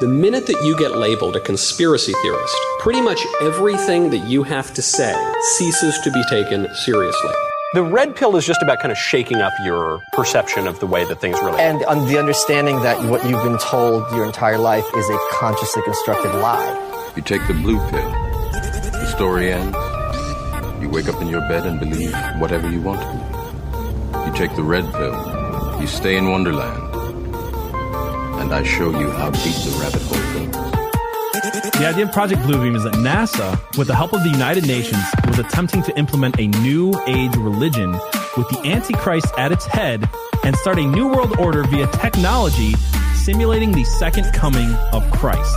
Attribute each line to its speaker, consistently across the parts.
Speaker 1: The minute that you get labeled a conspiracy theorist, pretty much everything that you have to say ceases to be taken seriously. The red pill is just about kind of shaking up your perception of the way that things really
Speaker 2: And on the understanding that what you've been told your entire life is a consciously constructed lie.
Speaker 3: You take the blue pill. The story ends. You wake up in your bed and believe whatever you want to. You take the red pill. You stay in Wonderland. And I show you how deep the rabbit hole goes.
Speaker 4: The idea of Project Bluebeam is that NASA, with the help of the United Nations, was attempting to implement a new age religion with the Antichrist at its head and start a new world order via technology simulating the second coming of Christ.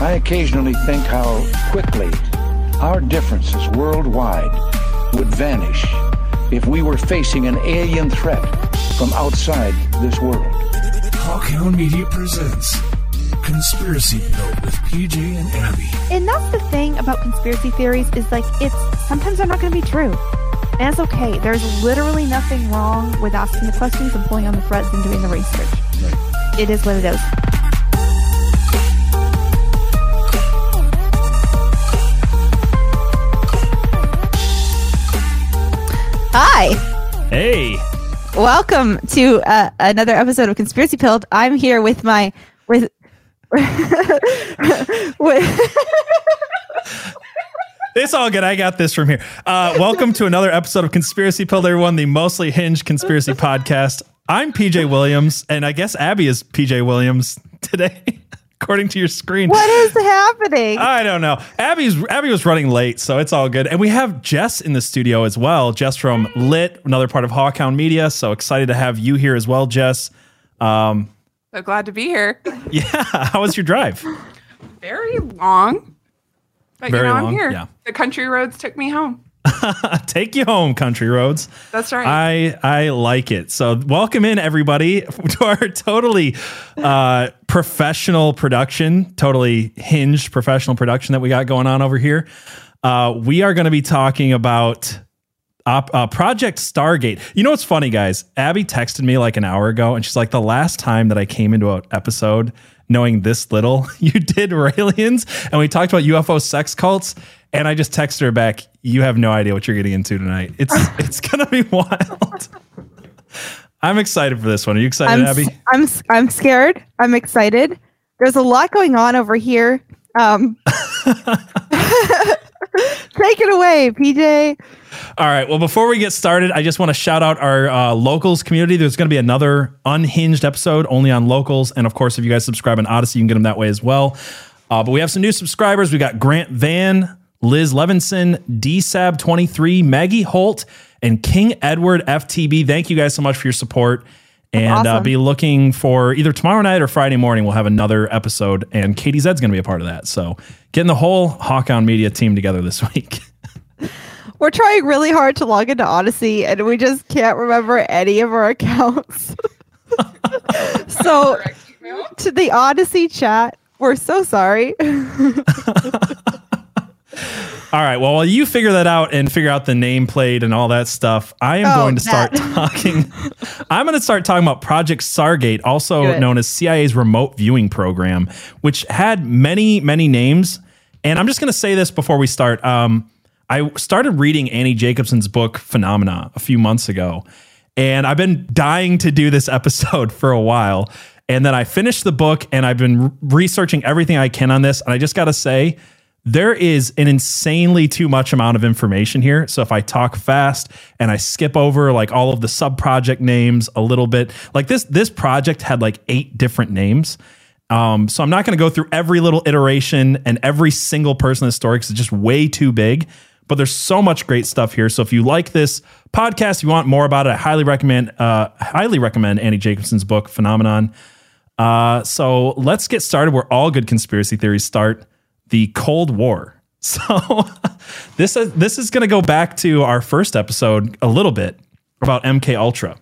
Speaker 5: I occasionally think how quickly our differences worldwide would vanish if we were facing an alien threat from outside this world.
Speaker 6: Hawkhound Media presents Conspiracy Pilled with PJ and Abby.
Speaker 7: And that's the thing about conspiracy theories is like it's sometimes they're not going to be true. And that's okay. There's literally nothing wrong with asking the questions and pulling on the threads and doing the research. It is what it is. Hi.
Speaker 4: Hey,
Speaker 7: Welcome to uh, another episode of Conspiracy Pilled. I'm here with my with with
Speaker 4: it's all good. I got this from here. Uh, welcome to another episode of Conspiracy Pilled, everyone, the mostly hinged conspiracy podcast. I'm PJ Williams, and I guess Abby is PJ Williams today, according to your screen.
Speaker 7: what is happening?
Speaker 4: I don't know. Abby's Abby was running late, so it's all good. And we have Jess in the studio as well. Jess from Lit, another part of Hawkhound Media. So excited to have you here as well, Jess. Um,
Speaker 8: So glad to be here.
Speaker 4: yeah, how was your drive?
Speaker 8: Very long. But
Speaker 4: Very
Speaker 8: you know,
Speaker 4: long,
Speaker 8: I'm here.
Speaker 4: yeah.
Speaker 8: The country roads took me home.
Speaker 4: Take you home, country roads.
Speaker 8: That's right.
Speaker 4: I I like it. So welcome in everybody to our totally uh, professional production, totally hinged professional production that we got going on over here. Uh, we are going to be talking about op, uh, Project Stargate. You know what's funny, guys? Abby texted me like an hour ago, and she's like, "The last time that I came into an episode." Knowing this little, you did Raelians, and we talked about UFO sex cults, and I just texted her back, "You have no idea what you're getting into tonight. It's it's gonna be wild." I'm excited for this one. Are you excited,
Speaker 7: I'm
Speaker 4: Abby?
Speaker 7: I'm I'm scared. I'm excited. There's a lot going on over here. Um, take it away, PJ.
Speaker 4: All right. Well, before we get started, I just want to shout out our uh, locals community. There's going to be another unhinged episode only on locals, and of course, if you guys subscribe on Odysee, you can get them that way as well. Uh, but we have some new subscribers. We got Grant Van, Liz Levinson, DSAB23, Maggie Holt, and King Edward FTB. Thank you guys so much for your support. And uh, be looking for either tomorrow night or Friday morning. We'll have another episode, and Katie Zed's going to be a part of that. So, getting the whole Hawkhound Media team together this week.
Speaker 7: We're trying really hard to log into Odysee, and we just can't remember any of our accounts. so, to the Odysee chat, we're so sorry.
Speaker 4: All right. Well, while you figure that out and figure out the nameplate and all that stuff, I am
Speaker 7: Oh,
Speaker 4: going to start
Speaker 7: that.
Speaker 4: talking. I'm going to start talking about Project Stargate, also known as CIA's remote viewing program, which had many, many names. And I'm just going to say this before we start. Um, I started reading Annie Jacobsen's book Phenomena a few months ago, and I've been dying to do this episode for a while. And then I finished the book, and I've been re- researching everything I can on this. And I just got to say, there is an insanely too much amount of information here. So if I talk fast and I skip over like all of the sub project names a little bit, like this this project had like eight different names. Um, so I'm not going to go through every little iteration and every single person in the story because it's just way too big. But there's so much great stuff here. So if you like this podcast, you want more about it, I highly recommend uh, highly recommend Annie Jacobsen's book Phenomenon. Uh, so let's get started where all good conspiracy theories start the Cold War. So this is this is going to go back to our first episode a little bit about MK Ultra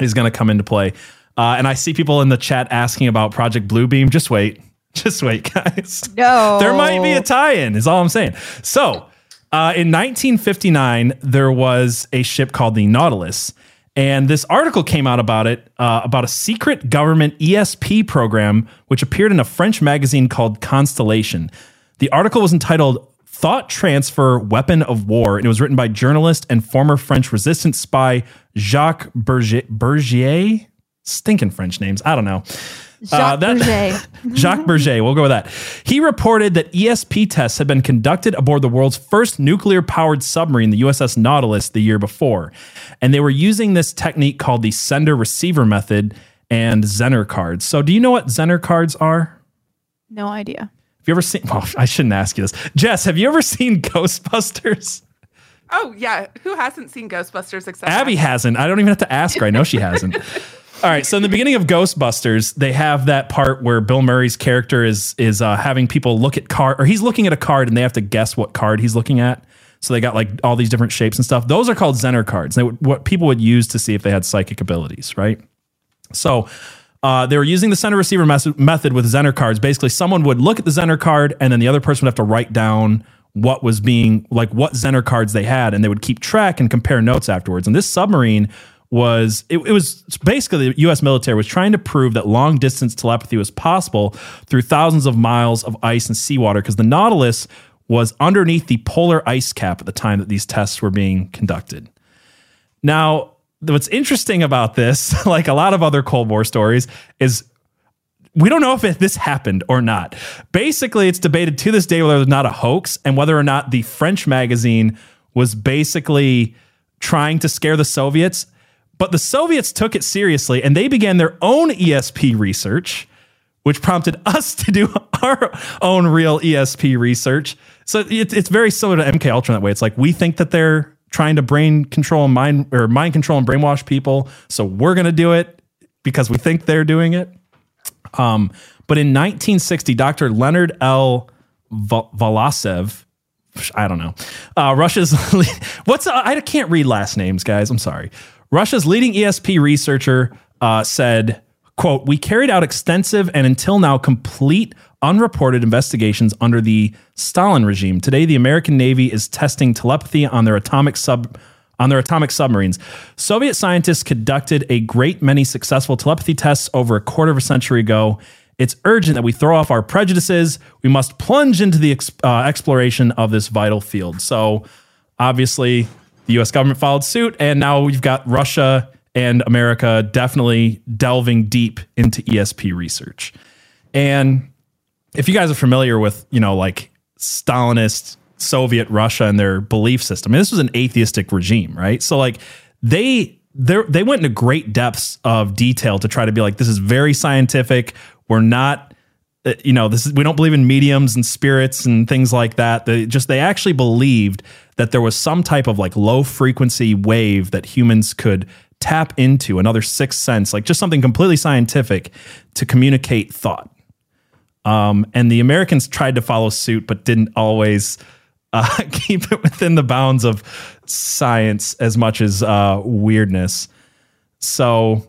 Speaker 4: is going to come into play. Uh, and I see people in the chat asking about Project Bluebeam. Just wait, just wait, guys.
Speaker 7: No.
Speaker 4: There might be a tie-in. Is all I'm saying. So uh, in 1959, there was a ship called the Nautilus, And this article came out about it, uh, about a secret government ESP program, which appeared in a French magazine called Constellation. The article was entitled Thought Transfer Weapon of War, and it was written by journalist and former French resistance spy Jacques. Bergier? Stinking French names. I don't know.
Speaker 7: Uh, Jacques Berger.
Speaker 4: Jacques Berger, we'll go with that. He reported that ESP tests had been conducted aboard the world's first nuclear powered submarine, the USS Nautilus, the year before. And they were using this technique called the sender receiver method and Zener cards. So, do you know what Zener cards are?
Speaker 7: No idea.
Speaker 4: Have you ever seen? Well, I shouldn't ask you this. Jess, have you ever seen Ghostbusters?
Speaker 8: Oh yeah, who hasn't seen Ghostbusters except
Speaker 4: Abby hasn't. I don't even have to ask her. I know she hasn't. All right. So in the beginning of Ghostbusters, they have that part where Bill Murray's character is is uh, having people look at card, or he's looking at a card, and they have to guess what card he's looking at. So they got like all these different shapes and stuff. Those are called Zener cards. They would, what people would use to see if they had psychic abilities, right? So uh, they were using the sender receiver mes- method with Zener cards. Basically, someone would look at the Zener card, and then the other person would have to write down what was being like what Zener cards they had, and they would keep track and compare notes afterwards. And this submarine was it, it was basically the U.S. military was trying to prove that long distance telepathy was possible through thousands of miles of ice and seawater because the Nautilus was underneath the polar ice cap at the time that these tests were being conducted. Now, what's interesting about this, like a lot of other Cold War stories, is we don't know if it, this happened or not. Basically, it's debated to this day whether it's not a hoax and whether or not the French magazine was basically trying to scare the Soviets. But the Soviets took it seriously and they began their own ESP research, which prompted us to do our own real ESP research. So it, it's very similar to MK Ultra in that way. It's like we think that they're trying to brain control and mind or mind control and brainwash people, so we're going to do it because we think they're doing it. Um, but in 1960, Dr. Leonard L. Volasev, I don't know, uh, Russia's what's uh, I can't read last names, guys. I'm sorry. Russia's leading ESP researcher uh, said, "quote We carried out extensive and until now complete." Unreported investigations under the Stalin regime. Today, the American Navy is testing telepathy on their atomic sub on their atomic submarines. Soviet scientists conducted a great many successful telepathy tests over a quarter of a century ago. It's urgent that we throw off our prejudices. We must plunge into the uh, exploration of this vital field. So, obviously, the US government followed suit, and now we've got Russia and America definitely delving deep into ESP research. And if you guys are familiar with, you know, like Stalinist Soviet Russia and their belief system, this was an atheistic regime, right? So like they they they went into great depths of detail to try to be like, this is very scientific. We're not, uh, you know, this is we don't believe in mediums and spirits and things like that. They just they actually believed that there was some type of like low frequency wave that humans could tap into, another sixth sense, like just something completely scientific to communicate thought. Um, and the Americans tried to follow suit, but didn't always uh, keep it within the bounds of science as much as uh, weirdness. So,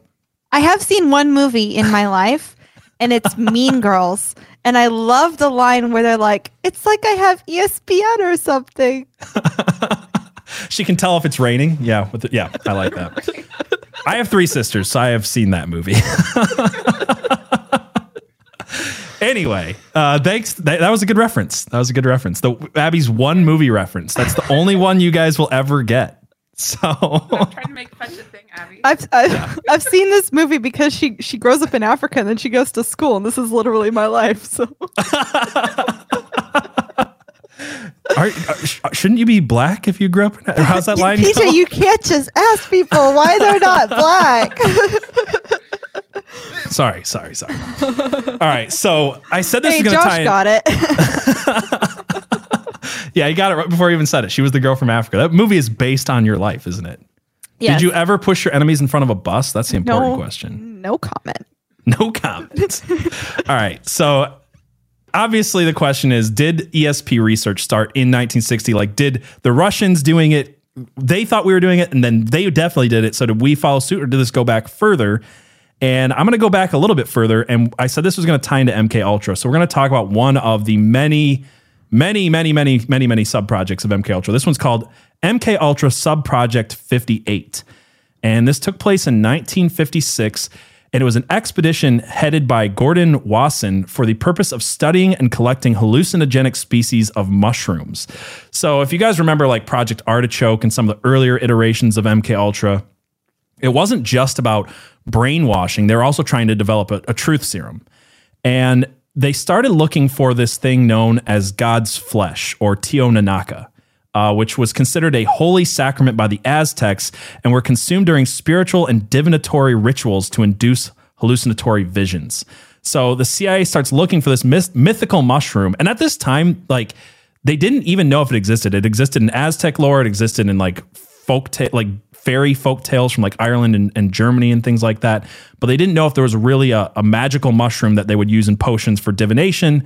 Speaker 7: I have seen one movie in my life, and it's Mean Girls. And I love the line where they're like, it's like I have ESPN or something.
Speaker 4: she can tell if it's raining. Yeah, with the, yeah, I like that. I have three sisters, so I have seen that movie. Anyway, uh, thanks. That, that was a good reference. That was a good reference. The Abby's one movie reference. That's the only one you guys will ever get. So
Speaker 8: I'm trying to make fun of the thing, Abby.
Speaker 7: I've, I've, I've seen this movie because she, she grows up in Africa and then she goes to school, and this is literally my life. So
Speaker 4: Are, are- shouldn't you be black if you grew up? In, or how's that line? go?
Speaker 7: PJ, you can't just ask people why they're not black.
Speaker 4: Sorry, sorry, sorry. All right, so I said this
Speaker 7: hey,
Speaker 4: is going to tie. in-
Speaker 7: got it.
Speaker 4: Yeah, you got it right before you even said it. She was the girl from Africa. That movie is based on your life, isn't it?
Speaker 7: Yes.
Speaker 4: Did you ever push your enemies in front of a bus? That's the important
Speaker 7: No.
Speaker 4: question.
Speaker 7: No comment.
Speaker 4: No comment. All right. So obviously the question is did ESP research start in 1960? Like did the Russians doing it they thought we were doing it and then they definitely did it. So did we follow suit or did this go back further? And I'm going to go back a little bit further and I said this was going to tie into MK Ultra. So we're going to talk about one of the many many many many many many sub projects of MK Ultra. This one's called MK Ultra Sub Project 58. And this took place in 1956 and it was an expedition headed by Gordon Wasson for the purpose of studying and collecting hallucinogenic species of mushrooms. So, if you guys remember, like Project Artichoke and some of the earlier iterations of MK Ultra, it wasn't just about brainwashing; they were also trying to develop a, a truth serum, and they started looking for this thing known as God's flesh or Tionanaka. Uh, which was considered a holy sacrament by the Aztecs and were consumed during spiritual and divinatory rituals to induce hallucinatory visions. So the CIA starts looking for this myth- mythical mushroom, and at this time, like they didn't even know if it existed. It existed in Aztec lore. It existed in like folk ta- like fairy folk tales from like Ireland and, and, Germany and things like that. But they didn't know if there was really a, a magical mushroom that they would use in potions for divination.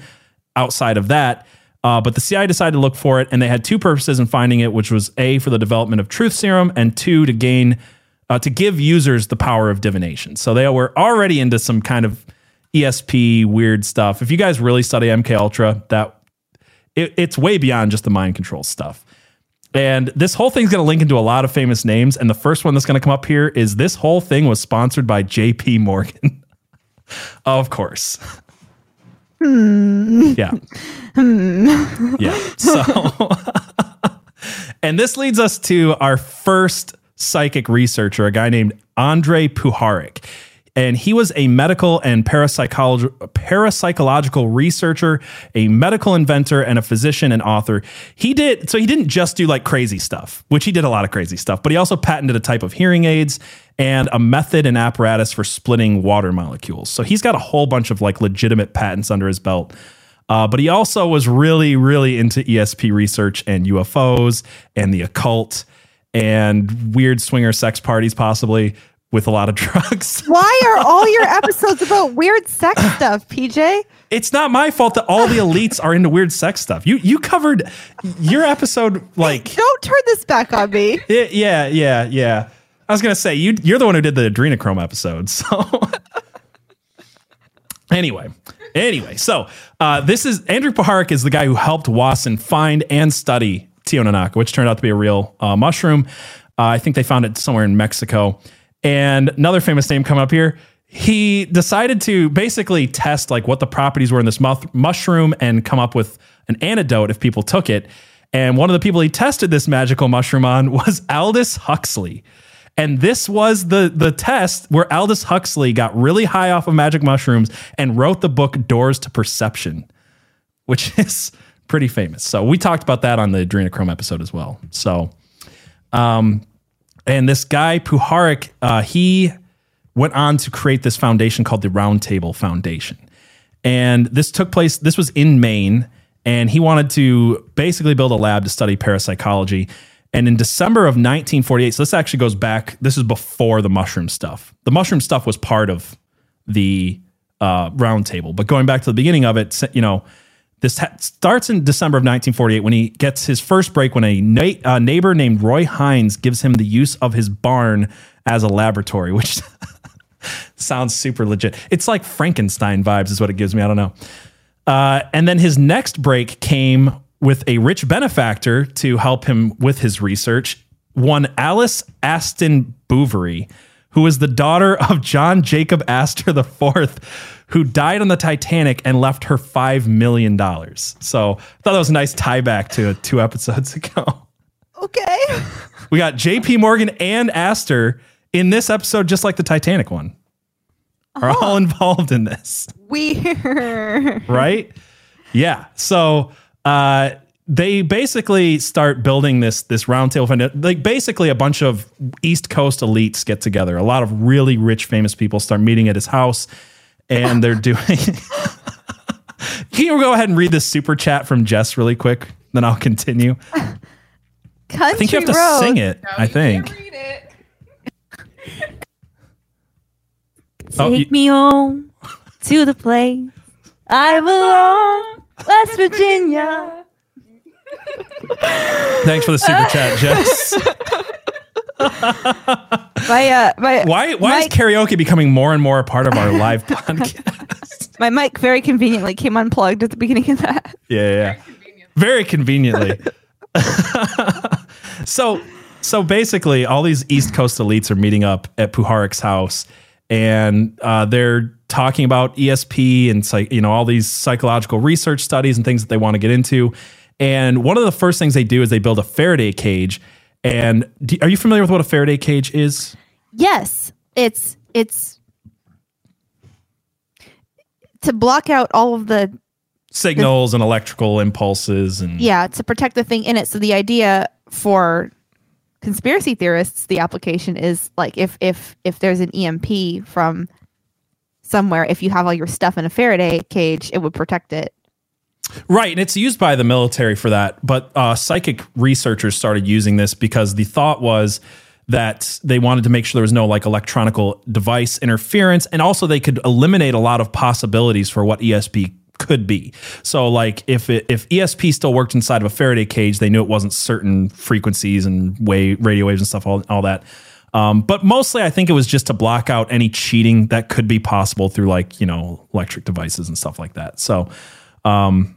Speaker 4: Outside of that, uh, but the CIA decided to look for it, and they had two purposes in finding it, which was a for the development of truth serum, and two to gain uh, to give users the power of divination. So they were already into some kind of ESP weird stuff. If you guys really study MK Ultra, that it, it's way beyond just the mind control stuff. And this whole thing's going to link into a lot of famous names. And the first one that's going to come up here is this whole thing was sponsored by JP Morgan. of course.
Speaker 7: Hmm.
Speaker 4: Yeah.
Speaker 7: Hmm.
Speaker 4: Yeah. So, and this leads us to our first psychic researcher, a guy named Andre Puharich. And he was a medical and parapsychological, researcher, a medical inventor, and a physician and author. He did, so he didn't just do like crazy stuff, which he did a lot of crazy stuff, but he also patented a type of hearing aids and a method and apparatus for splitting water molecules. So he's got a whole bunch of like legitimate patents under his belt. Uh, but he also was really, really into ESP research and UFOs and the occult and weird swinger sex parties, possibly with a lot of drugs.
Speaker 7: Why are all your episodes about weird sex stuff, PJ?
Speaker 4: It's not my fault that all the elites are into weird sex stuff. You you covered your episode like
Speaker 7: Don't turn this back on me.
Speaker 4: it- yeah, yeah, yeah. I was gonna say you you're the one who did the adrenochrome episode, so anyway. Anyway, so uh, this is Andrew Puharich is the guy who helped Wasson find and study Tionanaka, which turned out to be a real uh, mushroom. Uh, I think they found it somewhere in Mexico. And another famous name coming up here. He decided to basically test like what the properties were in this mu- mushroom and come up with an antidote if people took it. And one of the people he tested this magical mushroom on was Aldous Huxley. And this was the the test where Aldous Huxley got really high off of magic mushrooms and wrote the book Doors to Perception, which is pretty famous. So we talked about that on the adrenochrome episode as well. So, um, and this guy Puharich, uh, he went on to create this foundation called the Round Table Foundation, and this took place. This was in Maine, and he wanted to basically build a lab to study parapsychology. And in December of 1948, so this actually goes back. This is before the mushroom stuff. The mushroom stuff was part of the uh, round table, but going back to the beginning of it, you know, this ha- starts in December of 1948 when he gets his first break when a na- uh, neighbor named Roy Hines gives him the use of his barn as a laboratory, which sounds super legit. It's like Frankenstein vibes, is what it gives me. I don't know. Uh, and then his next break came with a rich benefactor to help him with his research, one Alice Astor Bouverie, who was the daughter of John Jacob Astor IV, who died on the Titanic and left her $5 million. So I thought that was a nice tie back to two episodes ago.
Speaker 7: Okay.
Speaker 4: We got JP Morgan and Astor in this episode, just like the Titanic one, are all involved in this
Speaker 7: Weird.
Speaker 4: right? Yeah. So uh, they basically start building this this roundtable fund. Like basically, a bunch of East Coast elites get together. A lot of really rich, famous people start meeting at his house, and they're doing. Can you go ahead and read this super chat from Jess really quick? Then I'll continue.
Speaker 7: Country
Speaker 4: I think you have to
Speaker 7: road.
Speaker 4: sing it.
Speaker 8: No,
Speaker 4: I
Speaker 8: you
Speaker 4: think.
Speaker 8: can't read it.
Speaker 4: Oh,
Speaker 9: Take
Speaker 4: you-
Speaker 9: me home to the place I belong, West Virginia.
Speaker 4: Thanks for the super chat, Jess.
Speaker 7: My uh, my
Speaker 4: Why why is karaoke becoming more and more a part of our live podcast?
Speaker 7: my mic very conveniently came unplugged at the beginning of that.
Speaker 4: Yeah, yeah, yeah. Very conveniently. so so basically, all these East Coast elites are meeting up at Puharich's house, and uh, they're talking about ESP and psych, you know all these psychological research studies and things that they want to get into. And one of the first things they do is they build a Faraday cage. And do, are you familiar with what a Faraday cage is?
Speaker 7: Yes, it's it's to block out all of the
Speaker 4: Signals and electrical impulses and
Speaker 7: yeah to protect the thing in it. So the idea for conspiracy theorists, the application is like if if if there's an EMP from somewhere, if you have all your stuff in a Faraday cage, it would protect it.
Speaker 4: Right, and it's used by the military for that. But uh, psychic researchers started using this because the thought was that they wanted to make sure there was no like electronical device interference, and also they could eliminate a lot of possibilities for what ESP could be. So, like if it, if ESP still worked inside of a Faraday cage, they knew it wasn't certain frequencies and way radio waves and stuff, all, all that. Um, but mostly, I think it was just to block out any cheating that could be possible through like you know electric devices and stuff like that. So. Um,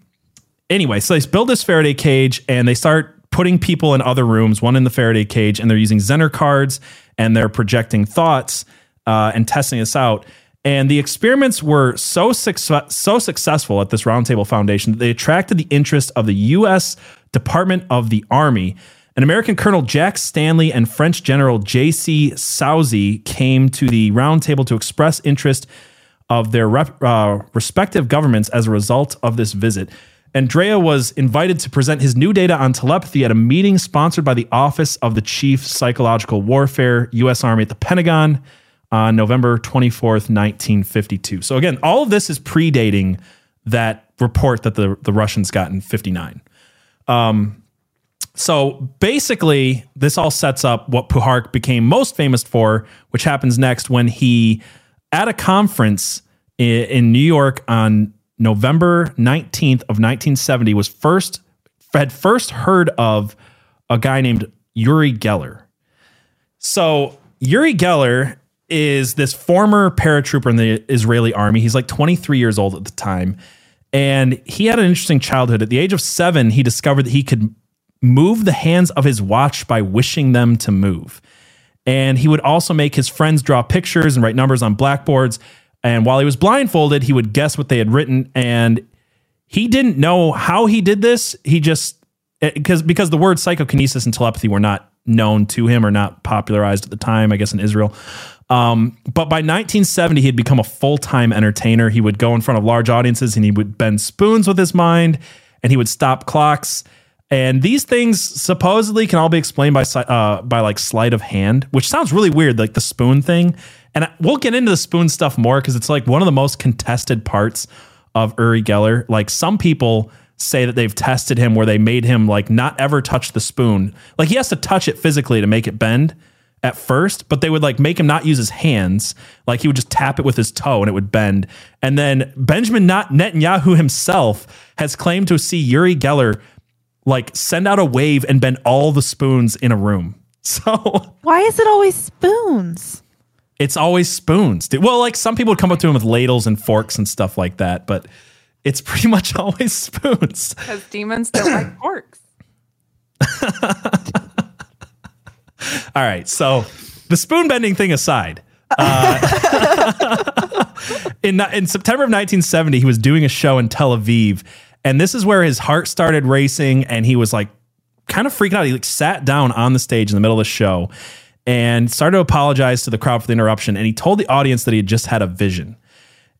Speaker 4: anyway, so they build this Faraday cage and they start putting people in other rooms, one in the Faraday cage, and they're using Zener cards and they're projecting thoughts uh, and testing this out. And the experiments were so so successful at this Roundtable Foundation that they attracted the interest of the U.S. Department of the Army. An American Colonel Jack Stanley and French General J.C. Souzy came to the roundtable to express interest of their rep, uh, respective governments as a result of this visit. Andrea was invited to present his new data on telepathy at a meeting sponsored by the Office of the Chief Psychological Warfare, U.S. Army at the Pentagon on November 24th, 1952. So, again, all of this is predating that report that the, the Russians got in 59. Um, so basically, this all sets up what Puharich became most famous for, which happens next when he at a conference in, in New York on November 19th of 1970 was first had first heard of a guy named Uri Geller. So Uri Geller is this former paratrooper in the Israeli army. He's like 23 years old at the time. And he had an interesting childhood. At the age of seven, he discovered that he could move the hands of his watch by wishing them to move. And he would also make his friends draw pictures and write numbers on blackboards. And while he was blindfolded, he would guess what they had written. And he didn't know how he did this. He just because because the words psychokinesis and telepathy were not known to him or not popularized at the time, I guess in Israel. Um, but by 1970, he had become a full time entertainer. He would go in front of large audiences and he would bend spoons with his mind and he would stop clocks. And these things supposedly can all be explained by uh, by like sleight of hand, which sounds really weird, like the spoon thing. And we'll get into the spoon stuff more because it's like one of the most contested parts of Uri Geller. Like some people say that they've tested him where they made him like not ever touch the spoon. Like he has to touch it physically to make it bend at first, but they would like make him not use his hands. Like he would just tap it with his toe and it would bend. And then Benjamin Netanyahu himself has claimed to see Uri Geller like send out a wave and bend all the spoons in a room. So
Speaker 7: Why is it always spoons?
Speaker 4: it's always spoons. Well, like some people would come up to him with ladles and forks and stuff like that, but it's pretty much always spoons.
Speaker 8: Because demons don't like forks.
Speaker 4: All right, so the spoon bending thing aside, uh, in in September of 1970, he was doing a show in Tel Aviv, and this is where his heart started racing, and he was like kind of freaking out. He like sat down on the stage in the middle of the show and started to apologize to the crowd for the interruption, and he told the audience that he had just had a vision.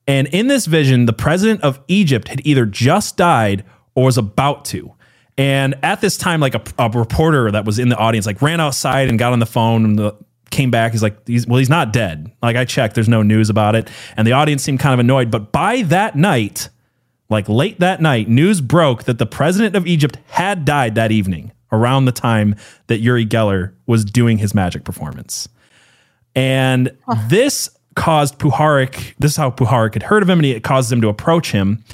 Speaker 4: And in this vision, the president of Egypt had either just died or was about to. And at this time, like a, a reporter that was in the audience, like ran outside and got on the phone and the, came back. He's like, he's, well, he's not dead. Like I checked, there's no news about it. And the audience seemed kind of annoyed. But by that night, like late that night, news broke that the president of Egypt had died that evening around the time that Uri Geller was doing his magic performance. And this caused Puharich, this is how Puharich had heard of him, and it caused him to approach him.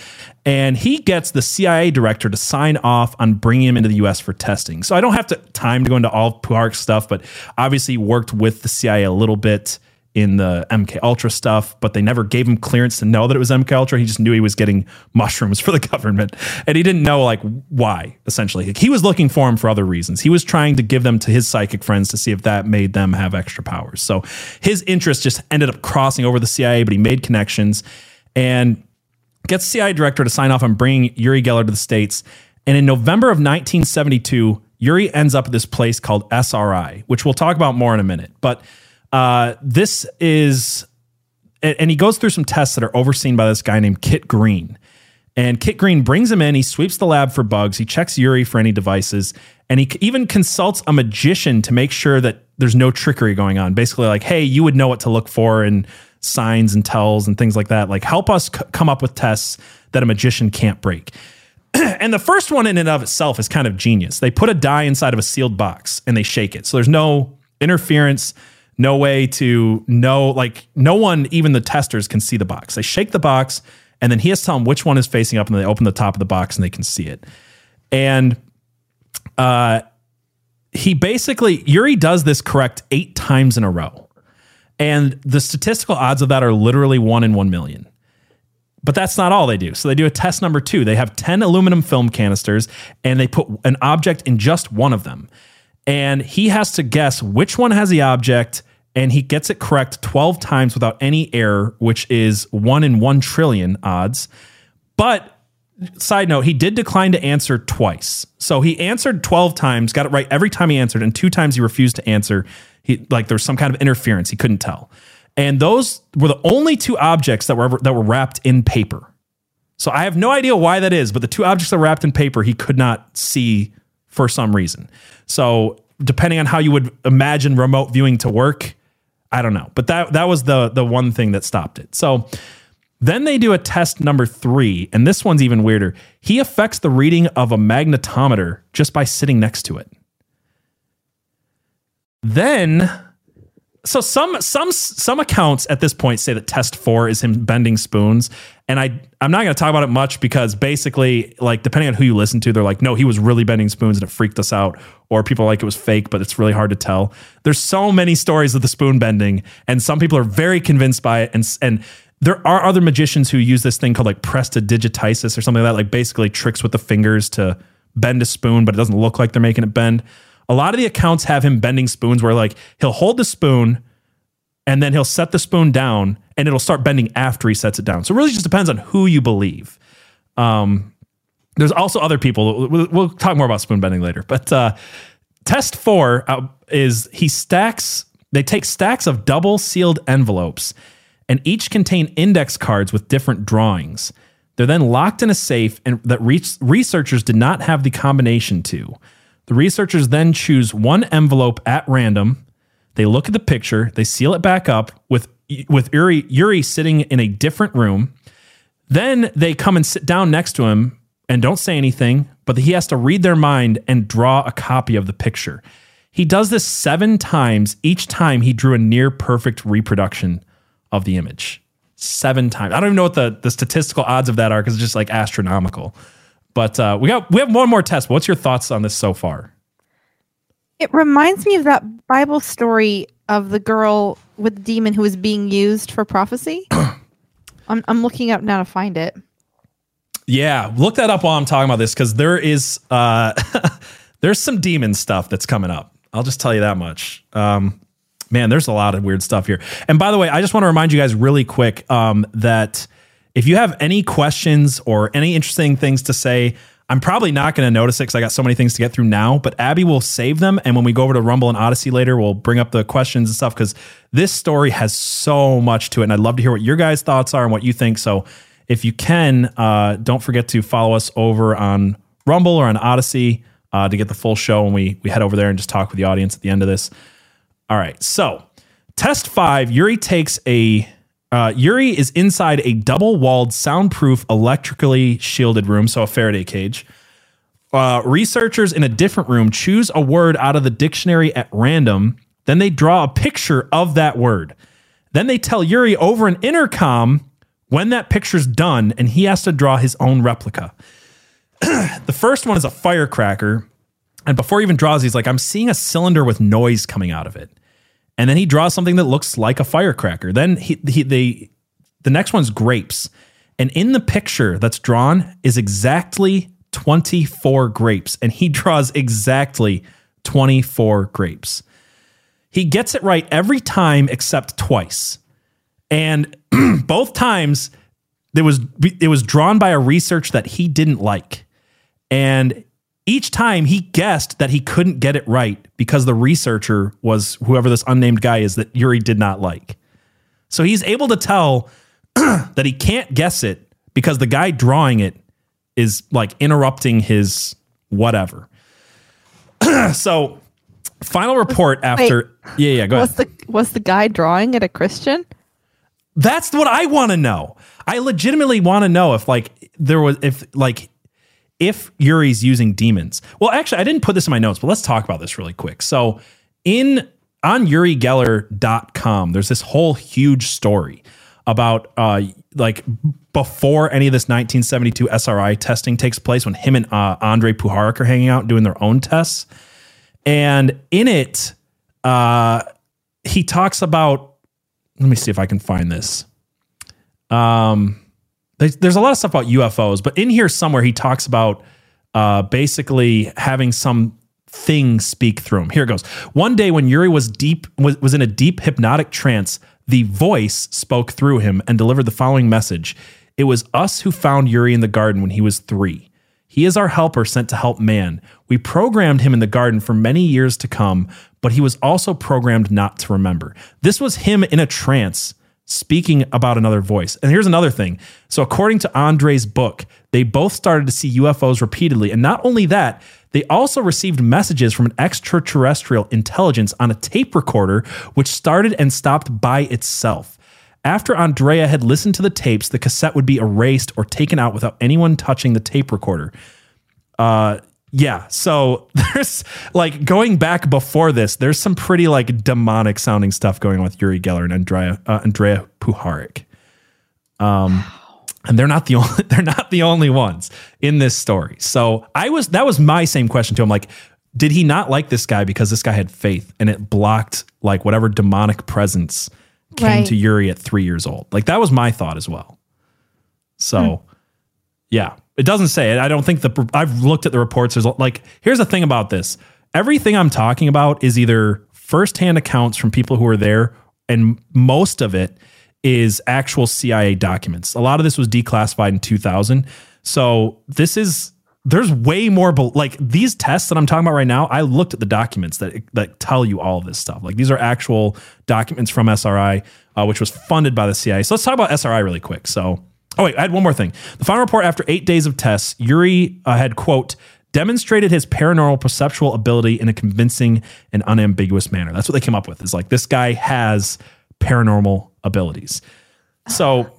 Speaker 4: And he gets the CIA director to sign off on bringing him into the US for testing. So I don't have to, time to go into all of Puharich's stuff, but obviously worked with the CIA a little bit in the MK Ultra stuff, but they never gave him clearance to know that it was MK Ultra. He just knew he was getting mushrooms for the government, and he didn't know like why. Essentially, Like, he was looking for him for other reasons. He was trying to give them to his psychic friends to see if that made them have extra powers. So his interest just ended up crossing over the CIA, but he made connections and gets CIA director to sign off on bringing Uri Geller to the states. And in November of 1972, Uri ends up at this place called SRI, which we'll talk about more in a minute. But uh, this is, and he goes through some tests that are overseen by this guy named Kit Green. And Kit Green brings him in. He sweeps the lab for bugs. He checks Uri for any devices. And he even consults a magician to make sure that there's no trickery going on. Basically, like, hey, you would know what to look for and signs and tells and things like that. Like, help us c- come up with tests that a magician can't break. and the first one in and of itself is kind of genius. They put a die inside of a sealed box and they shake it. So there's no interference, no way to know, like, no one, even the testers, can see the box. They shake the box and then he has to tell them which one is facing up and they open the top of the box and they can see it. And uh, he basically, Uri does this correct eight times in a row. And the statistical odds of that are literally one in one million. But that's not all they do. So they do a test number two. They have 10 aluminum film canisters and they put an object in just one of them. And he has to guess which one has the object and he gets it correct 12 times without any error, which is one in one trillion odds. But side note, he did decline to answer twice. So he answered 12 times, got it right every time he answered, and two times he refused to answer. He like there was some kind of interference. He couldn't tell. And those were the only two objects that were ever, that were wrapped in paper. So I have no idea why that is, but the two objects that were wrapped in paper he could not see for some reason. So depending on how you would imagine remote viewing to work, I don't know. But that that was the the one thing that stopped it. So then they do a test number three, and this one's even weirder. He affects the reading of a magnetometer just by sitting next to it. Then so some some some accounts at this point say that test four is him bending spoons, and I I'm not going to talk about it much because basically, like depending on who you listen to, they're like, no, he was really bending spoons and it freaked us out, or people like it was fake, but it's really hard to tell. There's so many stories of the spoon bending, and some people are very convinced by it, and and there are other magicians who use this thing called like prestidigitasis or something like that, like basically tricks with the fingers to bend a spoon, but it doesn't look like they're making it bend. A lot of the accounts have him bending spoons where like he'll hold the spoon and then he'll set the spoon down and it'll start bending after he sets it down. So it really just depends on who you believe. Um, there's also other people. We'll, we'll talk more about spoon bending later. But uh, test four uh, is he stacks. They take stacks of double sealed envelopes, and each contain index cards with different drawings. They're then locked in a safe, and that re- researchers did not have the combination to. The researchers then choose one envelope at random. They look at the picture, they seal it back up with with Uri, Uri sitting in a different room. Then they come and sit down next to him and don't say anything, but he has to read their mind and draw a copy of the picture. He does this seven times. Each time he drew a near perfect reproduction of the image. Seven times. I don't even know what the, the statistical odds of that are because it's just like astronomical. But uh, we got we have one more test. What's your thoughts on this so far?
Speaker 7: It reminds me of that Bible story of the girl with the demon who was being used for prophecy. I'm, I'm looking up now to find it.
Speaker 4: Yeah, look that up while I'm talking about this because there is uh, there's some demon stuff that's coming up. I'll just tell you that much. Um, man, there's a lot of weird stuff here. And by the way, I just want to remind you guys really quick um, that if you have any questions or any interesting things to say, I'm probably not going to notice it because I got so many things to get through now. But Abby will save them, and when we go over to Rumble and Odysee later, we'll bring up the questions and stuff because this story has so much to it, and I'd love to hear what your guys' thoughts are and what you think. So if you can, uh, don't forget to follow us over on Rumble or on Odysee uh, to get the full show when we we head over there and just talk with the audience at the end of this. All right, so test five, Uri takes a uh, Uri is inside a double walled, soundproof, electrically shielded room, so a Faraday cage. Uh, researchers in a different room choose a word out of the dictionary at random. Then they draw a picture of that word. Then they tell Uri over an intercom when that picture's done, and he has to draw his own replica. the first one is a firecracker. And before he even draws, he's like, I'm seeing a cylinder with noise coming out of it. And then he draws something that looks like a firecracker. Then he, he they the next one's grapes. And in the picture that's drawn is exactly 24 grapes. And he draws exactly 24 grapes. He gets it right every time except twice. And both times there was it was drawn by a research that he didn't like. And each time he guessed that he couldn't get it right because the researcher was whoever this unnamed guy is that Uri did not like. So he's able to tell that he can't guess it because the guy drawing it is like interrupting his whatever. so final report after yeah yeah go
Speaker 7: was
Speaker 4: ahead.
Speaker 7: the was the guy drawing it a Christian?
Speaker 4: That's what I want to know. I legitimately want to know if like there was if like if Uri's using demons. Well, actually, I didn't put this in my notes, but let's talk about this really quick. So in on urigeller.com, there's this whole huge story about uh like before any of this 1972 SRI testing takes place when him and uh, Andre Puharich are hanging out doing their own tests. And in it, uh, he talks about. Let me see if I can find this. Um, there's, there's a lot of stuff about UFOs, but in here somewhere he talks about uh, basically having some thing speak through him. Here it goes. One day when Uri was deep was, was in a deep hypnotic trance, the voice spoke through him and delivered the following message. It was us who found Uri in the garden when he was three. He is our helper sent to help man. We programmed him in the garden for many years to come, but he was also programmed not to remember. This was him in a trance speaking about another voice. And here's another thing. So, according to Andre's book, they both started to see UFOs repeatedly. And not only that, they also received messages from an extraterrestrial intelligence on a tape recorder, which started and stopped by itself. After Andrea had listened to the tapes, the cassette would be erased or taken out without anyone touching the tape recorder. Uh, yeah. So there's like going back before this, there's some pretty like demonic sounding stuff going on with Uri Geller and Andrea uh, Andrea Puharich. Um, and they're not the only they're not the only ones in this story. So I was that was my same question to him. Like, did he not like this guy because this guy had faith and it blocked like whatever demonic presence came
Speaker 7: Right.
Speaker 4: to Uri at three years old? Like that was my thought as well. So yeah, it doesn't say it. I don't think the I've looked at the reports. There's like here's the thing about this. Everything I'm talking about is either firsthand accounts from people who were there, and most of it is actual CIA documents. A lot of this was declassified in 2000. So this is there's way more like these tests that I'm talking about right now. I looked at the documents that that tell you all of this stuff. Like these are actual documents from SRI, uh, which was funded by the CIA. So let's talk about SRI really quick. So oh wait, I had one more thing. The final report after eight days of tests, Uri uh, had quote demonstrated his paranormal perceptual ability in a convincing and unambiguous manner. That's what they came up with. Is like this guy has paranormal abilities. So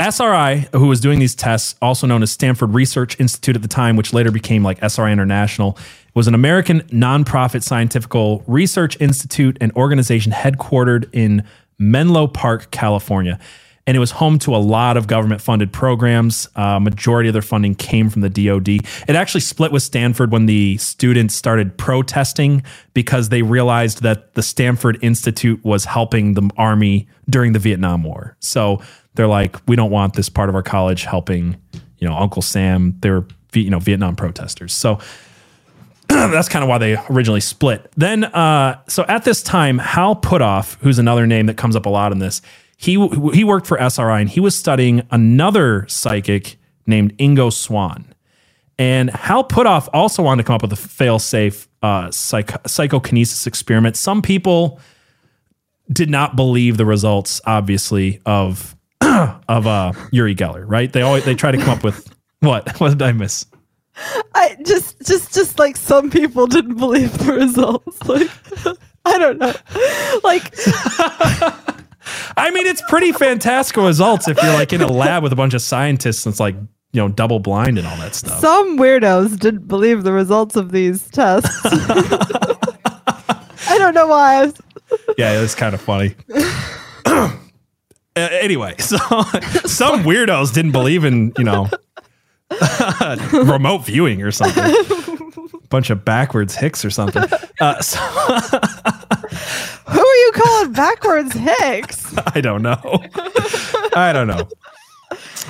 Speaker 4: SRI, who was doing these tests, also known as Stanford Research Institute at the time, which later became like SRI International, was an American nonprofit scientific research institute and organization headquartered in Menlo Park, California. And it was home to a lot of government funded programs. Uh, majority of their funding came from the DoD. It actually split with Stanford when the students started protesting because they realized that the Stanford Institute was helping the Army during the Vietnam War. So they're like, we don't want this part of our college helping, you know, Uncle Sam. They're you know Vietnam protesters. So that's kind of why they originally split. Then, uh, so at this time, Hal Puthoff, who's another name that comes up a lot in this, he he worked for SRI and he was studying another psychic named Ingo Swann. And Hal Puthoff also wanted to come up with a fail-safe uh, psych- psychokinesis experiment. Some people did not believe the results, obviously, of of uh, Uri Geller. Right? They always they try to come up with what? What did I miss?
Speaker 7: I just, just, just like some people didn't believe the results. Like, I don't know. Like,
Speaker 4: I mean, it's pretty fantastical results if you're like in a lab with a bunch of scientists and it's like, you know, double blind and all that stuff.
Speaker 7: some weirdos didn't believe the results of these tests. I don't know why.
Speaker 4: yeah, it was, kind of funny. Uh, anyway, so some weirdos didn't believe in, you know, remote viewing or something. Bunch of backwards hicks or something. Uh, so
Speaker 7: Who are you calling backwards Hicks?
Speaker 4: I don't know. I don't know.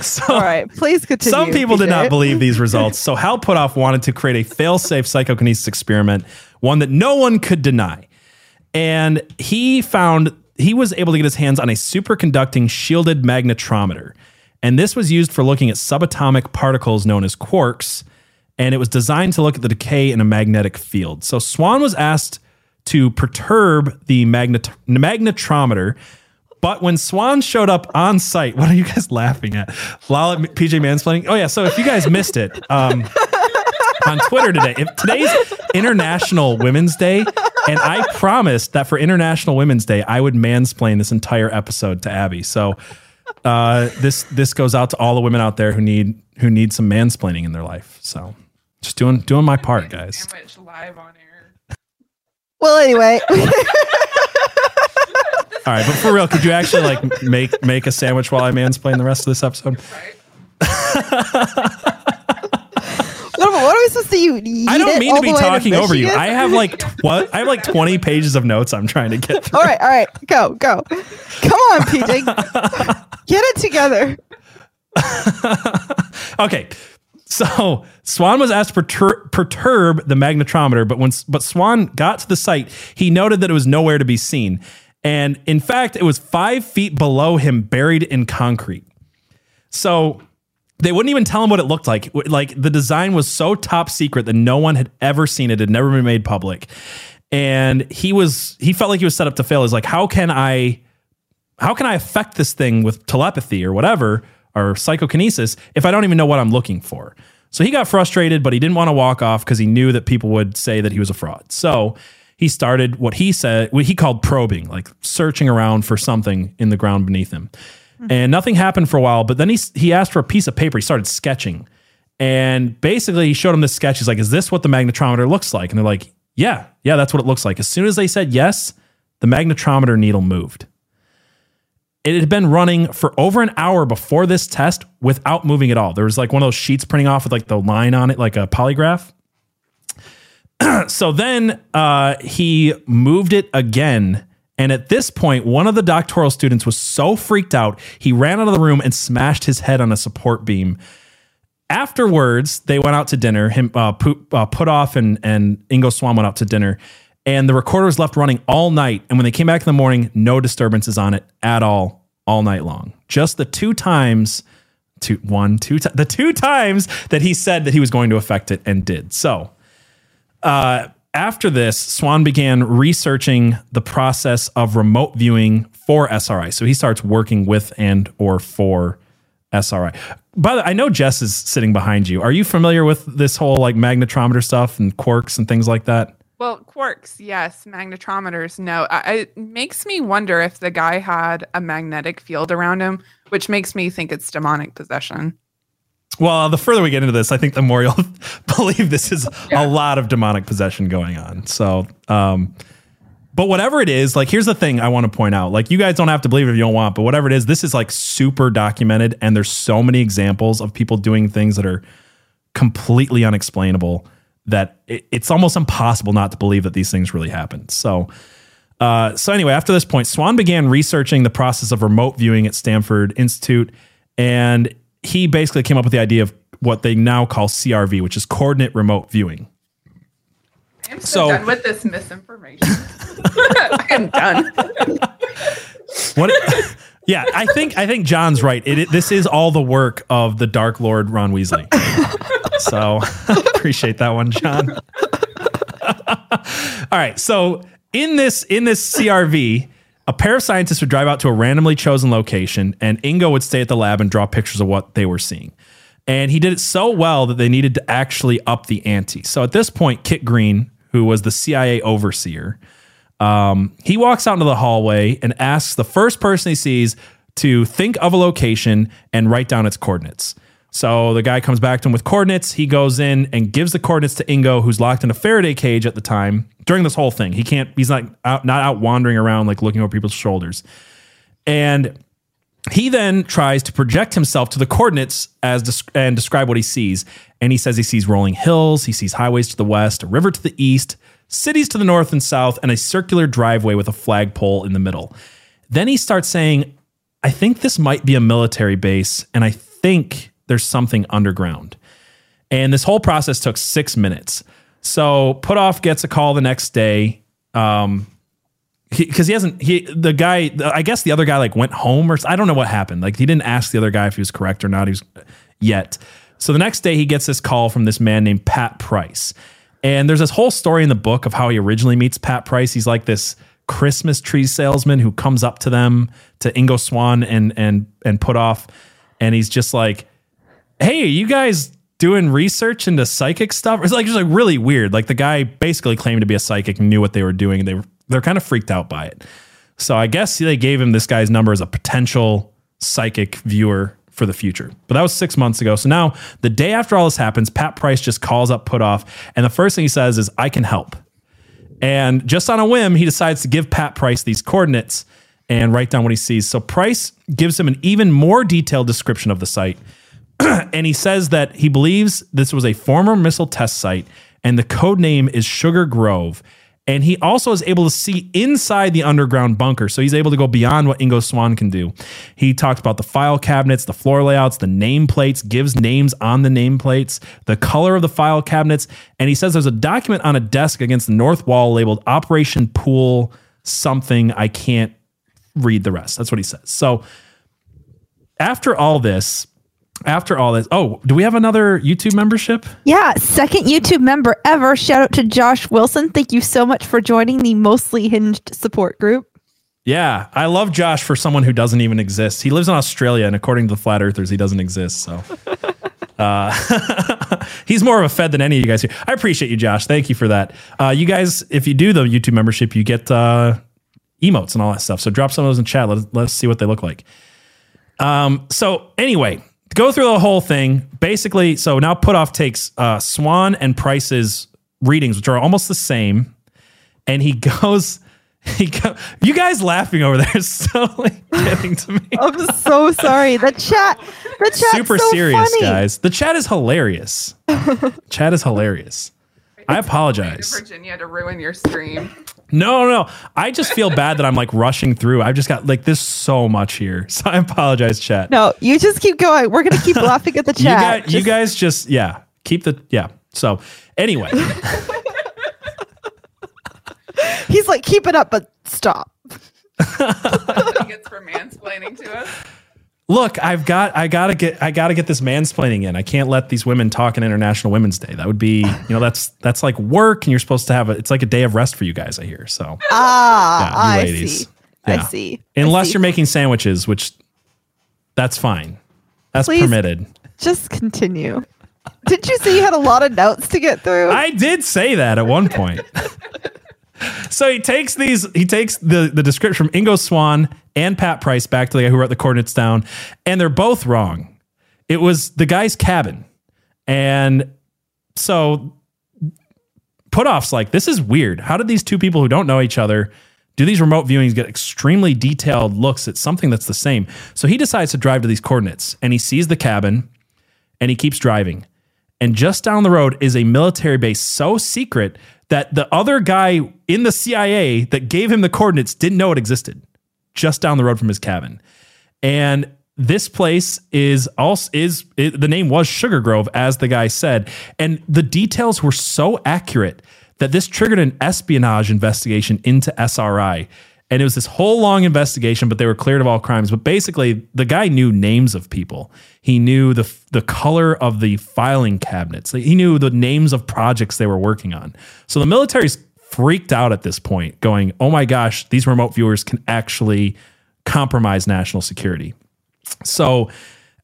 Speaker 4: So,
Speaker 7: All right, please continue.
Speaker 4: Some people did not believe these results, so Hal Puthoff wanted to create a fail-safe psychokinesis experiment, one that no one could deny. And he found he was able to get his hands on a superconducting shielded magnetometer. And this was used for looking at subatomic particles known as quarks, and it was designed to look at the decay in a magnetic field. So Swann was asked to perturb the magnet- magnetometer but when Swann showed up on site, what are you guys laughing at? Lala PJ mansplaining. Oh yeah, so if you guys missed it, um, on Twitter today, if today's International Women's Day, and I promised that for International Women's Day, I would mansplain this entire episode to Abby. So uh, this this goes out to all the women out there who need who need some mansplaining in their life. So just doing doing my part, guys.
Speaker 8: Live on air.
Speaker 7: Well, anyway,
Speaker 4: All right, but for real, could you actually like make make a sandwich while I mansplain the rest of this episode?
Speaker 7: what, what are we supposed to do? Eat
Speaker 4: I don't mean to be
Speaker 7: the way
Speaker 4: talking over you. I have like tw- I have like 20 pages of notes I'm trying to get through.
Speaker 7: all right, all right, go, go. Come on, PJ. Get it together.
Speaker 4: Okay. So Swann was asked to pertur- perturb the magnetometer, but when but Swann got to the site, he noted that it was nowhere to be seen, and in fact, it was five feet below him, buried in concrete. So they wouldn't even tell him what it looked like. Like the design was so top secret that no one had ever seen it; it had never been made public. And he was he felt like he was set up to fail. He's like, how can I how can I affect this thing with telepathy or whatever or psychokinesis if I don't even know what I'm looking for? So he got frustrated, but he didn't want to walk off because he knew that people would say that he was a fraud. So he started what he said, what he called probing, like searching around for something in the ground beneath him. And nothing happened for a while, but then he he asked for a piece of paper. He started sketching. And basically he showed him this sketch. He's like, "Is this what the magnetometer looks like?" And they're like, "Yeah, yeah, that's what it looks like." As soon as they said yes, the magnetometer needle moved. It had been running for over an hour before this test without moving at all. There was like one of those sheets printing off with like the line on it, like a polygraph. so then uh, he moved it again. And at this point, one of the doctoral students was so freaked out, he ran out of the room and smashed his head on a support beam. Afterwards, they went out to dinner. Him, uh, put, uh, Puthoff and and Ingo Swann went out to dinner, and the recorder was left running all night. And when they came back in the morning, no disturbances on it at all, all night long. Just the two times, two, one, two, ti- the two times that he said that he was going to affect it and did. So, uh, after this, Swann began researching the process of remote viewing for SRI. So he starts working with and or for SRI. By the way, I know Jess is sitting behind you. Are you familiar with this whole like magnetometer stuff and quarks and things like that?
Speaker 8: Well, quarks, yes. Magnetometers, no. I, it makes me wonder if the guy had a magnetic field around him, which makes me think it's demonic possession.
Speaker 4: Well, the further we get into this, I think the more you'll believe this is a lot of demonic possession going on. So, um, but whatever it is, like here's the thing I want to point out. Like you guys don't have to believe it if you don't want, but whatever it is, this is like super documented, and there's so many examples of people doing things that are completely unexplainable that it, it's almost impossible not to believe that these things really happened. So, uh, so anyway, after this point, Swann began researching the process of remote viewing at Stanford Institute, and he basically came up with the idea of what they now call CRV, which is coordinate remote viewing.
Speaker 8: I'm so,
Speaker 4: So-
Speaker 8: done with this misinformation. I'm done.
Speaker 4: What? yeah, I think I think John's right. It, it- this is all the work of the Dark Lord Ron Weasley. so appreciate that one, John. all right, so in this in this CRV, a pair of scientists would drive out to a randomly chosen location, and Ingo would stay at the lab and draw pictures of what they were seeing. And he did it so well that they needed to actually up the ante. So at this point, Kit Green, who was the CIA overseer, um, he walks out into the hallway and asks the first person he sees to think of a location and write down its coordinates. So the guy comes back to him with coordinates. He goes in and gives the coordinates to Ingo, who's locked in a Faraday cage at the time during this whole thing. He can't. He's not out, not out wandering around like looking over people's shoulders. And he then tries to project himself to the coordinates as and describe what he sees. And he says he sees rolling hills, he sees highways to the west, a river to the east, cities to the north and south, and a circular driveway with a flagpole in the middle. Then he starts saying, I think this might be a military base, and I think there's something underground. And this whole process took six minutes. So Puthoff gets a call the next day. Um, because he, hasn't he the guy I guess the other guy like went home or I don't know what happened. Like he didn't ask the other guy if he was correct or not. He was yet. So the next day he gets this call from this man named Pat Price. And there's this whole story in the book of how he originally meets Pat Price. He's like this Christmas tree salesman who comes up to them to Ingo Swann and and and Puthoff and he's just like, "Hey, you guys doing research into psychic stuff?" It's like just like really weird. Like the guy basically claimed to be a psychic and knew what they were doing and they were they're kind of freaked out by it. So I guess they gave him this guy's number as a potential psychic viewer for the future. But that was six months ago. So now, the day after all this happens, Pat Price just calls up Puthoff, and the first thing he says is, I can help. And just on a whim, he decides to give Pat Price these coordinates and write down what he sees. So Price gives him an even more detailed description of the site. and he says that he believes this was a former missile test site, and the code name is Sugar Grove and he also is able to see inside the underground bunker. So he's able to go beyond what Ingo Swann can do. He talked about the file cabinets, the floor layouts, the nameplates, gives names on the nameplates, the color of the file cabinets. And he says there's a document on a desk against the north wall labeled Operation Pool something. I can't read the rest. That's what he says. So after all this, after all this, oh, do we have another YouTube membership?
Speaker 7: Yeah, second YouTube member ever. Shout out to Josh Wilson. Thank you so much for joining the mostly hinged support group.
Speaker 4: Yeah, I love Josh for someone who doesn't even exist. He lives in Australia, and according to the flat earthers, he doesn't exist. So uh, he's more of a Fed than any of you guys here. I appreciate you, Josh. Thank you for that. Uh, you guys, if you do the YouTube membership, you get uh, emotes and all that stuff. So drop some of those in chat. Let, let's see what they look like. Um, so anyway, go through the whole thing. Basically, so now Puthoff takes uh, Swann and Price's readings, which are almost the same, and he goes. He go, you guys laughing over there is so like getting to me.
Speaker 7: I'm so sorry. The chat, the chat,
Speaker 4: super
Speaker 7: so
Speaker 4: serious,
Speaker 7: funny.
Speaker 4: guys. The chat is hilarious. chat is hilarious. I apologize.
Speaker 8: Virginia to ruin your stream.
Speaker 4: No, no, no. I just feel bad that I'm like rushing through. I've just got like this so much here. So I apologize, chat.
Speaker 7: No, you just keep going. We're gonna keep laughing at the
Speaker 4: You,
Speaker 7: chat.
Speaker 4: guys, you guys just, yeah, keep the, yeah. So anyway,
Speaker 7: He's like, keep it up, but stop.
Speaker 8: He gets for mansplaining to us.
Speaker 4: Look, I've got, I gotta get, I gotta get this mansplaining in. I can't let these women talk on International Women's Day. That would be, you know, that's, that's like work and you're supposed to have a, it's like a day of rest for you guys, I hear. So
Speaker 7: Ah,
Speaker 4: Yeah,
Speaker 7: I see.
Speaker 4: Yeah.
Speaker 7: I see. I
Speaker 4: unless
Speaker 7: see.
Speaker 4: you're making sandwiches, which that's fine. That's
Speaker 7: Please.
Speaker 4: permitted.
Speaker 7: just continue. Did you say you had a lot of notes to get through?
Speaker 4: I did say that at one point. so he takes these, he takes the, the description from Ingo Swann and Pat Price back to the guy who wrote the coordinates down, and they're both wrong. It was the guy's cabin. And so Puthoff's like, this is weird. How did these two people who don't know each other do these remote viewings get extremely detailed looks at something that's the same? So he decides to drive to these coordinates and he sees the cabin and he keeps driving. And just down the road is a military base so secret that the other guy in the CIA that gave him the coordinates didn't know it existed just down the road from his cabin. And this place is also is it, the name was Sugar Grove as the guy said. And the details were so accurate that this triggered an espionage investigation into SRI and it was this whole long investigation but they were cleared of all crimes. But basically the guy knew names of people. He knew the the color of the filing cabinets. He knew the names of projects they were working on. So the military's freaked out at this point going oh my gosh these remote viewers can actually compromise national security so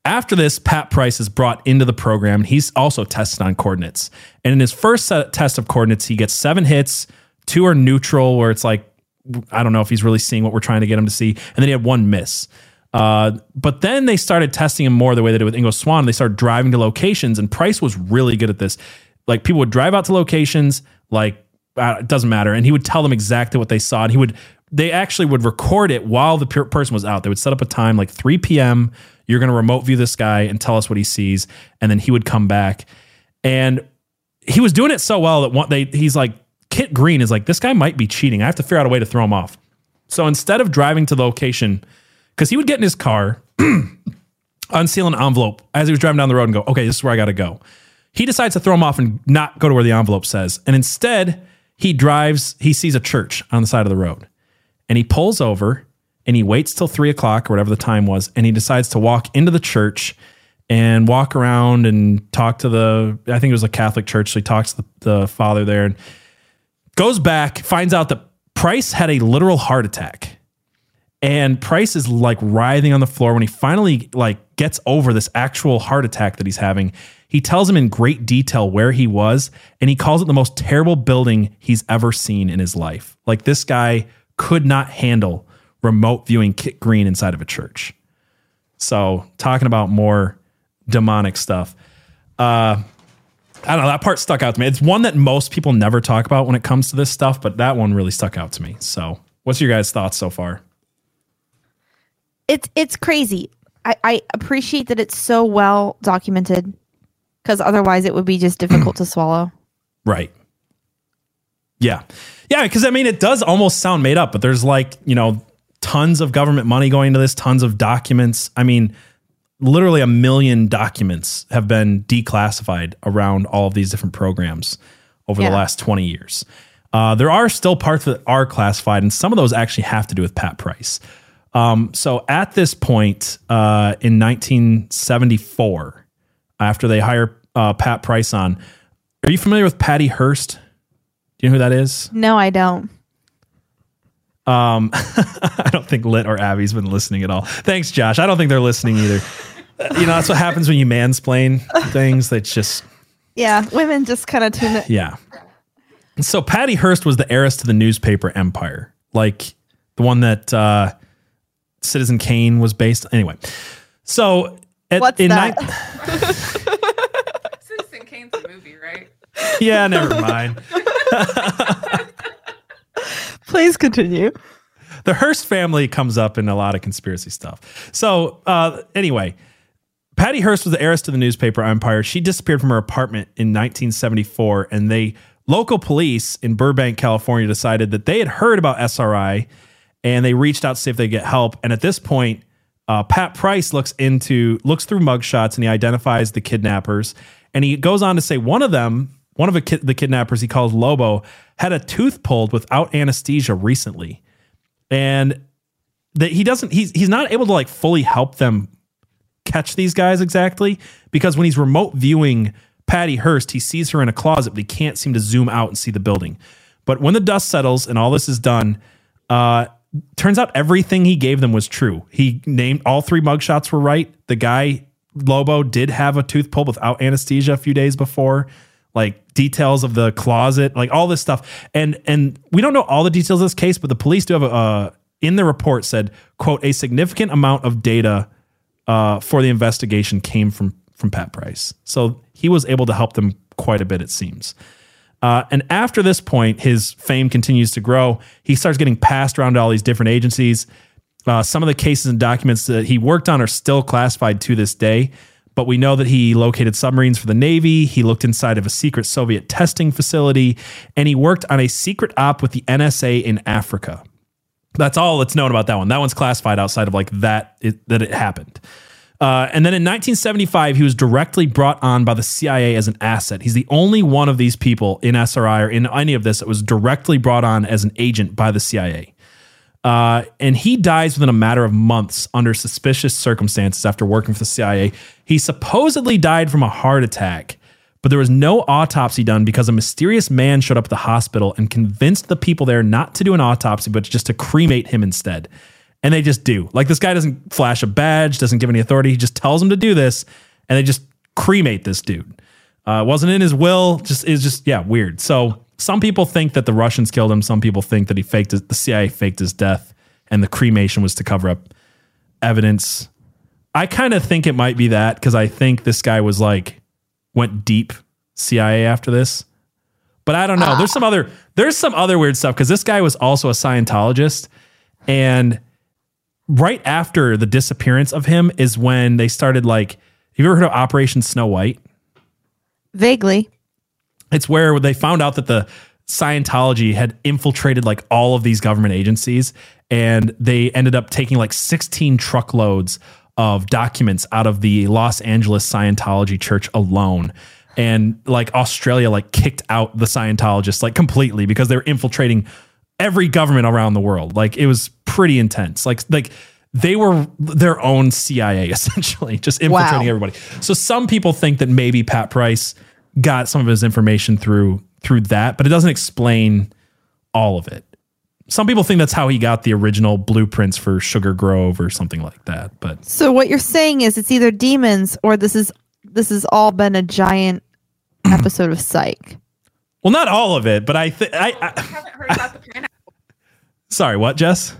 Speaker 4: after this, Pat Price is brought into the program. He's also tested on coordinates. And in his first test of coordinates, he gets seven hits. Two are neutral, where it's like, I don't know if he's really seeing what we're trying to get him to see. And then he had one miss. Uh, but then they started testing him more the way they did with Ingo Swann. They started driving to locations, and Price was really good at this. Like people would drive out to locations, like uh, it doesn't matter, and he would tell them exactly what they saw, and he would. They actually would record it while the per- person was out. They would set up a time like 3 p.m. You're going to remote view this guy and tell us what he sees, and then he would come back. And he was doing it so well that one they he's like Kit Green is like, this guy might be cheating. I have to figure out a way to throw him off. So instead of driving to the location, because he would get in his car, unseal an envelope as he was driving down the road and go, okay, this is where I got to go. He decides to throw him off and not go to where the envelope says. And instead, he drives, he sees a church on the side of the road and he pulls over and he waits till three o'clock or whatever the time was. And he decides to walk into the church and walk around and talk to the, I think it was a Catholic church. So he talks to the, the father there and goes back, finds out that Price had a literal heart attack. And Price is like writhing on the floor when he finally like gets over this actual heart attack that he's having. He tells him in great detail where he was, and he calls it the most terrible building he's ever seen in his life. Like this guy could not handle remote viewing Kit Green inside of a church. So talking about more demonic stuff. Uh, I don't know. That part stuck out to me. It's one that most people never talk about when it comes to this stuff, but that one really stuck out to me. So, what's your guys' thoughts so far?
Speaker 9: it's it's crazy. I, I appreciate that it's so well documented because otherwise it would be just difficult to swallow.
Speaker 4: Right. Yeah. Yeah. Because I mean, it does almost sound made up, but there's like, you know, tons of government money going into this, tons of documents. I mean, literally a million documents have been declassified around all of these different programs over
Speaker 9: Yeah.
Speaker 4: the last 20 years. Uh, there are still parts that are classified, and some of those actually have to do with Pat Price. Um, so at this point uh, in 1974, after they hire uh, Pat Price on, are you familiar with Patty Hearst? Do you know who that is?
Speaker 9: No, I don't.
Speaker 4: Um, I don't think Lit or Abby's been listening at all. Thanks, Josh. I don't think they're listening either. Uh, you know, that's what happens when you mansplain things. That's just
Speaker 7: Yeah, women just kind of tune it.
Speaker 4: yeah. So Patty Hearst was the heiress to the newspaper empire, like the one that uh, Citizen Kane was based. Anyway, so at,
Speaker 7: What's
Speaker 4: in
Speaker 7: that?
Speaker 8: Citizen Kane's a movie, right?
Speaker 4: yeah, never mind.
Speaker 7: Please continue.
Speaker 4: the Hearst family comes up in a lot of conspiracy stuff. So, uh, anyway, Patty Hearst was the heiress to the newspaper empire. She disappeared from her apartment in 1974, and they local police in Burbank, California, decided that they had heard about SRI, and they reached out to see if they could get help. And at this point, uh, Pat Price looks into looks through mugshots and he identifies the kidnappers, and he goes on to say one of them, one of the, ki- the kidnappers he calls Lobo, had a tooth pulled without anesthesia recently and that he doesn't he's he's not able to like fully help them catch these guys exactly because when he's remote viewing Patty Hearst, he sees her in a closet, but he can't seem to zoom out and see the building. But when the dust settles and all this is done, uh, turns out everything he gave them was true. He named all three mugshots were right. The guy Lobo did have a tooth pulled without anesthesia a few days before. Like details of the closet, like all this stuff, and and we don't know all the details of this case, but the police do have a uh, in the report said quote a significant amount of data uh, for the investigation came from from Pat Price, so he was able to help them quite a bit. It seems. Uh, and after this point, his fame continues to grow. He starts getting passed around to all these different agencies. Uh, some of the cases and documents that he worked on are still classified to this day, but we know that he located submarines for the Navy. He looked inside of a secret Soviet testing facility, and he worked on a secret op with the NSA in Africa. That's all that's known about that one. That one's classified outside of like that it, that it happened. Uh, and then in 1975, he was directly brought on by the CIA as an asset. He's the only one of these people in SRI or in any of this that was directly brought on as an agent by the CIA. Uh, and he dies within a matter of months under suspicious circumstances after working for the CIA. He supposedly died from a heart attack, but there was no autopsy done because a mysterious man showed up at the hospital and convinced the people there not to do an autopsy, but just to cremate him instead. And they just do. Like this guy doesn't flash a badge, doesn't give any authority. He just tells them to do this, and they just cremate this dude. Uh, wasn't in his will. Just is just yeah weird. So some people think that the Russians killed him. Some people think that he faked his, the CIA faked his death, and the cremation was to cover up evidence. I kind of think it might be that because I think this guy was like went deep CIA after this. But I don't know. There's some other there's some other weird stuff because this guy was also a Scientologist, and right after the disappearance of him is when they started like. Have you ever heard of Operation Snow White?
Speaker 9: Vaguely.
Speaker 4: It's where they found out that the Scientology had infiltrated like all of these government agencies and they ended up taking like 16 truckloads of documents out of the Los Angeles Scientology Church alone. And like Australia like kicked out the Scientologists like completely because they were infiltrating every government around the world. Like it was pretty intense. Like like they were their own CIA essentially, just infiltrating
Speaker 7: Wow.
Speaker 4: everybody. So some people think that maybe Pat Price got some of his information through through that, but it doesn't explain all of it. Some people think that's how he got the original blueprints for Sugar Grove or something like that. But
Speaker 9: So what you're saying is it's either demons or this is this has all been a giant episode of Psych.
Speaker 4: well, not all of it, but I think I, I
Speaker 8: haven't heard about the pineapple.
Speaker 4: sorry, what, Jess?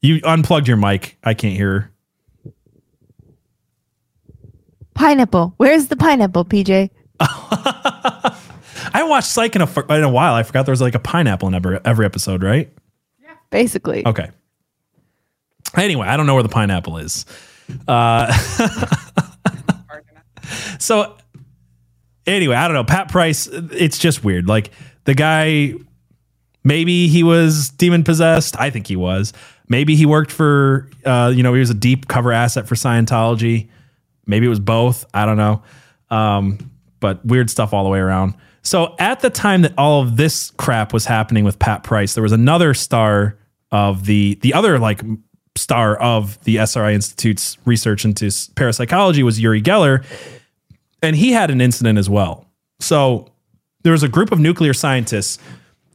Speaker 4: You unplugged your mic. I can't hear. her.
Speaker 9: Pineapple. Where's the pineapple, PJ?
Speaker 4: I watched Psych in a, in a while. I forgot there was like a pineapple in every, every episode, right?
Speaker 9: Yeah, basically.
Speaker 4: Okay. Anyway, I don't know where the pineapple is. Uh, so anyway, I don't know. Pat Price, it's just weird. Like the guy, maybe he was demon possessed. I think he was. Maybe he worked for, uh, you know, he was a deep cover asset for Scientology. Maybe it was both. I don't know. Um, but weird stuff all the way around. So at the time that all of this crap was happening with Pat Price, there was another star of the the other like star of the SRI Institute's research into parapsychology was Uri Geller, and he had an incident as well. So there was a group of nuclear scientists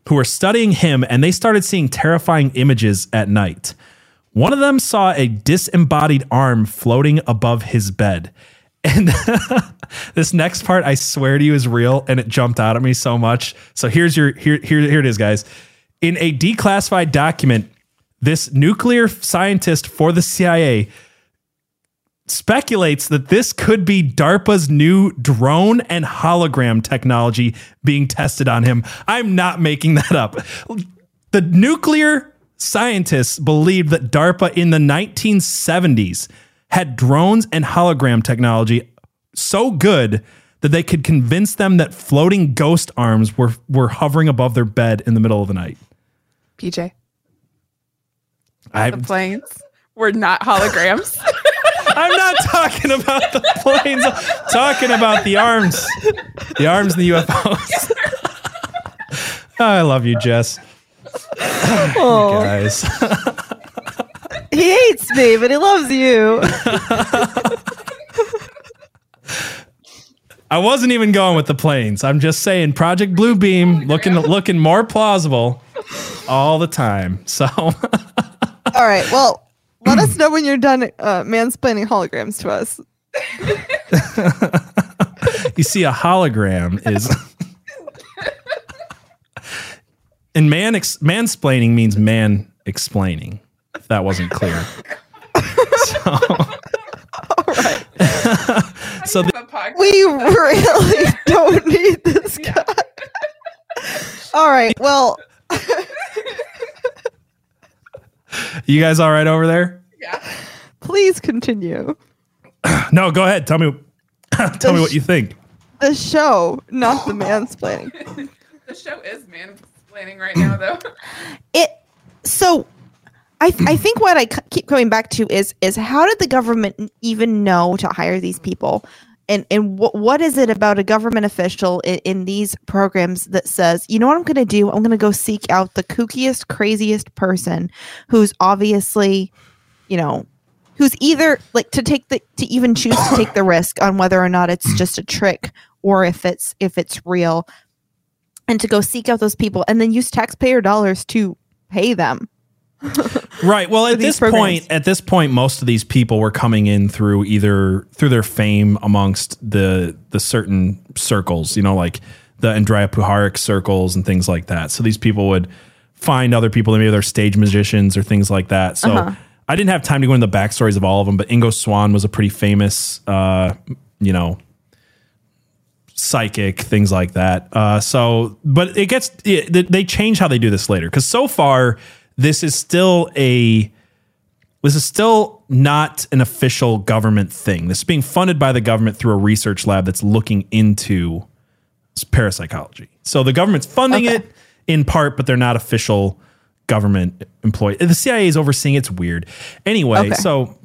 Speaker 4: who were studying him, and they started seeing terrifying images at night. One of them saw a disembodied arm floating above his bed. And this next part, I swear to you, is real, and it jumped out at me so much. So here's your here here here it is, guys. In a declassified document, this nuclear scientist for the CIA speculates that this could be DARPA's new drone and hologram technology being tested on him. I'm not making that up. The nuclear scientists believed that DARPA in the 1970s had drones and hologram technology so good that they could convince them that floating ghost arms were were hovering above their bed in the middle of the night.
Speaker 8: PJ,
Speaker 4: I,
Speaker 8: the planes were not holograms.
Speaker 4: I'm not talking about the planes. I'm talking about the arms, the arms and the UFOs. I love you, Jess.
Speaker 7: Oh,
Speaker 4: Guys,
Speaker 7: he hates me, but he loves you.
Speaker 4: I wasn't even going with the planes. I'm just saying Project Bluebeam looking looking more plausible all the time. So
Speaker 7: All right. Well, let us know when you're done uh, mansplaining holograms to us.
Speaker 4: you see, a hologram is. And man ex- mansplaining means man explaining. If that wasn't clear. so, so the,
Speaker 7: We really don't need this guy. All right. Well,
Speaker 4: you guys all right over there? Yeah.
Speaker 7: Please continue.
Speaker 4: No, go ahead. Tell me. tell me what you think.
Speaker 7: The show, not the mansplaining.
Speaker 8: the show is right now, though.
Speaker 9: It so I I think what I keep coming back to is is how did the government even know to hire these people? And and what what is it about a government official in, in these programs that says, you know what I'm going to do? I'm going to go seek out the kookiest, craziest person who's obviously, you know, who's either like to take the to even choose to take the risk on whether or not it's just a trick or if it's if it's real and to go seek out those people and then use taxpayer dollars to pay them.
Speaker 4: Right. Well, at this
Speaker 7: programs.
Speaker 4: point, at this point, most of these people were coming in through either through their fame amongst the the certain circles, you know, like the Andrija Puharich circles and things like that. So these people would find other people, maybe they're stage magicians or things like that. So
Speaker 7: Uh-huh.
Speaker 4: I didn't have time to go into the backstories of all of them, but Ingo Swann was a pretty famous, uh, you know, psychic things like that. Uh, so, but it gets it, they- change how they do this later because so far this is still a this is still not an official government thing. This is being funded by the government through a research lab that's looking into parapsychology. So the government's funding
Speaker 9: Okay.
Speaker 4: it in part, but they're not official government employee. The CIA is overseeing. It's weird. Anyway,
Speaker 9: Okay.
Speaker 4: so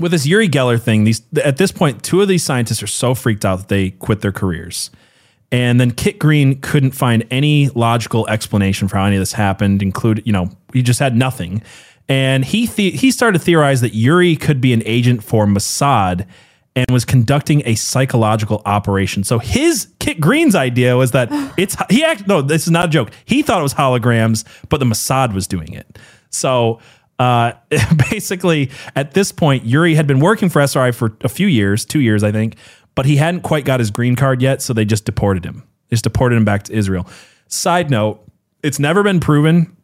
Speaker 4: with this Uri Geller thing, these at this point, two of these scientists are so freaked out that they quit their careers. And then Kit Green couldn't find any logical explanation for how any of this happened, include, you know, he just had nothing. And he the- he started to theorize that Uri could be an agent for Mossad and was conducting a psychological operation. So his Kit Green's idea was that it's he act no, this is not a joke. He thought it was holograms, but the Mossad was doing it. So uh, basically, at this point, Uri had been working for SRI for a few years, two years, I think, but he hadn't quite got his green card yet, so they just deported him. They just deported him back to Israel. Side note, it's never been proven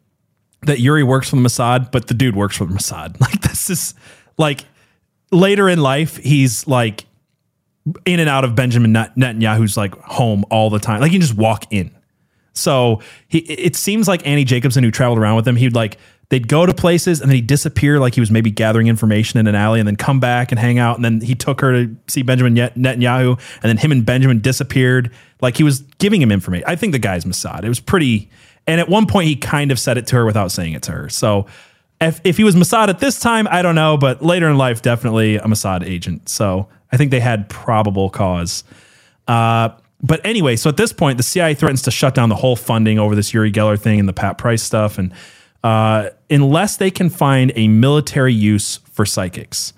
Speaker 4: that Uri works for the Mossad, but the dude works for the Mossad. Like this is like later in life, he's like in and out of Benjamin Net- Netanyahu's like home all the time. Like you can just walk in. So he, it seems like Annie Jacobsen, who traveled around with him, he'd like they'd go to places and then he'd disappear, like he was maybe gathering information in an alley, and then come back and hang out. And then he took her to see Benjamin Netanyahu, and then him and Benjamin disappeared. Like he was giving him information. I think the guy's Mossad. It was pretty. And at one point, he kind of said it to her without saying it to her. So if, if he was Mossad at this time, I don't know, but later in life, definitely a Mossad agent. So I think they had probable cause. Uh, but anyway, so at this point, the CIA threatens to shut down the whole funding over this Uri Geller thing and the Pat Price stuff, and uh, unless they can find a military use for psychics,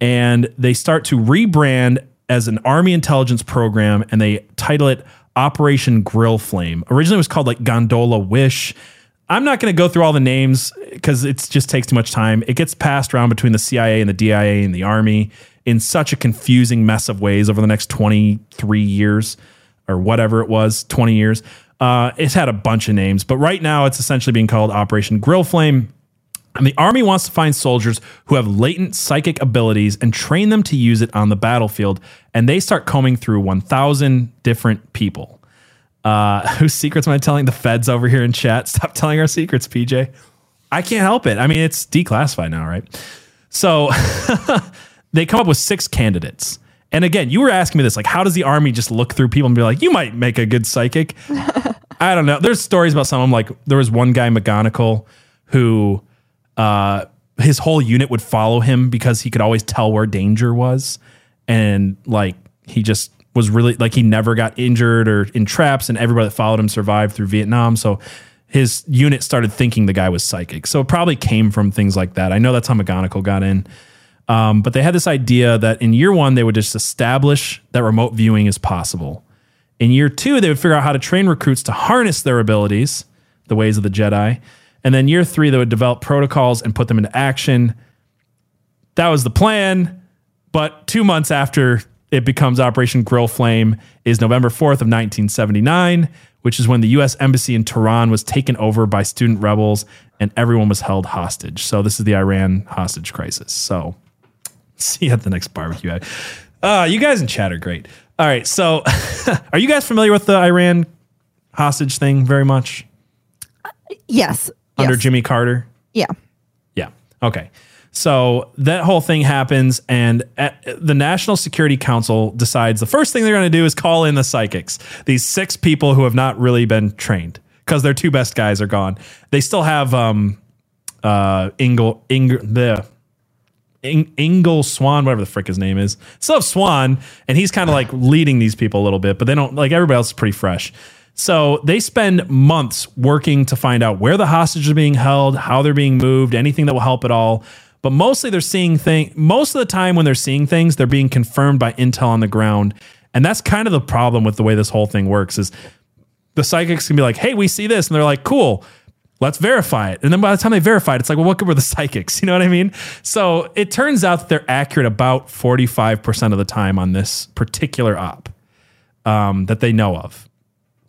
Speaker 4: and they start to rebrand as an Army intelligence program, and they title it Operation Grill Flame. Originally, it was called like Gondola Wish. I'm not going to go through all the names because it just takes too much time. It gets passed around between the CIA and the DIA and the Army in such a confusing mess of ways over the next 23 years or whatever it was, 20 years. Uh, it's had a bunch of names, but right now it's essentially being called Operation Grill Flame. And the Army wants to find soldiers who have latent psychic abilities and train them to use it on the battlefield. And they start combing through 1,000 different people. Uh, whose secrets am I telling? The feds over here in chat. Stop telling our secrets, PJ. I can't help it. I mean, it's declassified now, right? So they come up with six candidates. And again, you were asking me this like, how does the army just look through people and be like, you might make a good psychic? I don't know. There's stories about some of them. Like, there was one guy, McGonigal, who uh, his whole unit would follow him because he could always tell where danger was. And like, he just was really like, he never got injured or in traps, and everybody that followed him survived through Vietnam. So his unit started thinking the guy was psychic. So it probably came from things like that. I know that's how McGonigal got in. Um, but they had this idea that in year one, they would just establish that remote viewing is possible. In year two, they would figure out how to train recruits to harness their abilities, the ways of the Jedi. And then year three, they would develop protocols and put them into action. That was the plan. But two months after it becomes Operation Grill Flame is November 4th of 1979, which is when the U.S. Embassy in Tehran was taken over by student rebels and everyone was held hostage. So this is the Iran hostage crisis. So see you at the next barbecue. Uh, you guys in chat are great. All right. So are you guys familiar with the Iran hostage thing very much
Speaker 9: Yes.
Speaker 4: under
Speaker 9: yes.
Speaker 4: Jimmy Carter?
Speaker 9: Yeah.
Speaker 4: Yeah. Okay. So that whole thing happens, and the National Security Council decides the first thing they're going to do is call in the psychics. These six people who have not really been trained because their two best guys are gone. They still have um, uh, Ingle, Ingle, the In- Ingle Swann, whatever the frick his name is. Still have Swann, and he's kind of like leading these people a little bit, but they don't like everybody else is pretty fresh. So they spend months working to find out where the hostages are being held, how they're being moved, anything that will help at all. But mostly they're seeing things. Most of the time when they're seeing things, they're being confirmed by intel on the ground, and that's kind of the problem with the way this whole thing works. Is the psychics can be like, "Hey, we see this," and they're like, "Cool." Let's verify it. And then by the time they verify it, it's like, well, what good were the psychics? You know what I mean? So it turns out that they're accurate about 45% of the time on this particular op um, that they know of.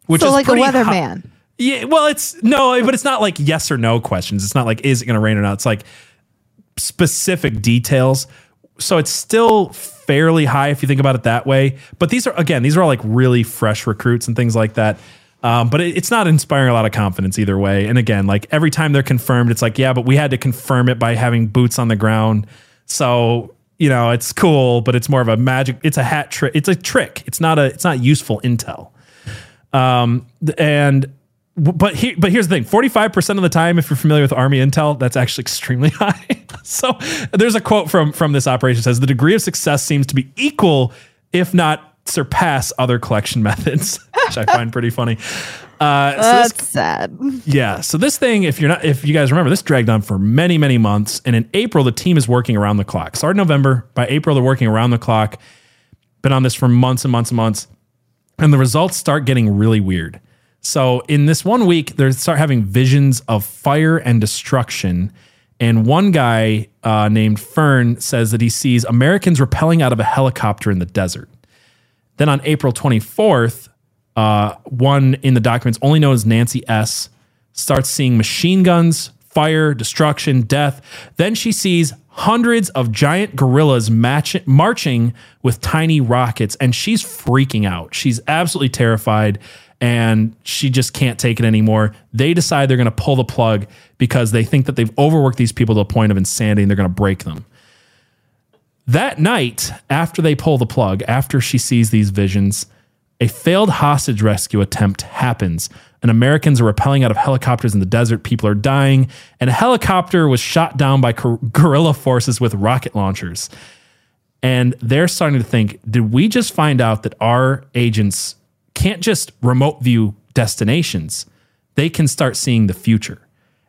Speaker 4: Which
Speaker 9: so
Speaker 4: is
Speaker 9: like a weatherman.
Speaker 4: yeah, well, it's no, but it's not like yes or no questions. It's not like is it going to rain or not. It's like specific details. So it's still fairly high if you think about it that way. But these are again, these are all like really fresh recruits and things like that. Um, but it, it's not inspiring a lot of confidence either way. And again, like every time they're confirmed, it's like yeah, but we had to confirm it by having boots on the ground. So you know, it's cool, but it's more of a magic. It's a hat trick. It's a trick. It's not a. It's not useful intel. Um, and but here, but here's the thing: forty-five percent of the time, if you're familiar with Army intel, that's actually extremely high. so there's a quote from from this operation says the degree of success seems to be equal, if not surpass, other collection methods, which I find pretty funny. Uh, so this-
Speaker 7: That's sad.
Speaker 4: yeah. So this thing, if you're not, if you guys remember, this dragged on for many, many months. And in April, the team is working around the clock. Started November. By April, they're working around the clock. Been on this for months and months and months. And the results start getting really weird. So in this one week, they start having visions of fire and destruction. And one guy uh, named Fern says that he sees Americans rappelling out of a helicopter in the desert. Then on April 24th, uh, one in the documents only known as Nancy S. starts seeing machine guns, fire, destruction, death. Then she sees hundreds of giant gorillas match- marching with tiny rockets, and she's freaking out. She's absolutely terrified, and she just can't take it anymore. They decide they're going to pull the plug because they think that they've overworked these people to the point of insanity and they're going to break them. That night, after they pull the plug, after she sees these visions, a failed hostage rescue attempt happens. And Americans are rappelling out of helicopters in the desert. People are dying. And a helicopter was shot down by guerrilla forces with rocket launchers. And they're starting to think did we just find out that our agents can't just remote view destinations? They can start seeing the future.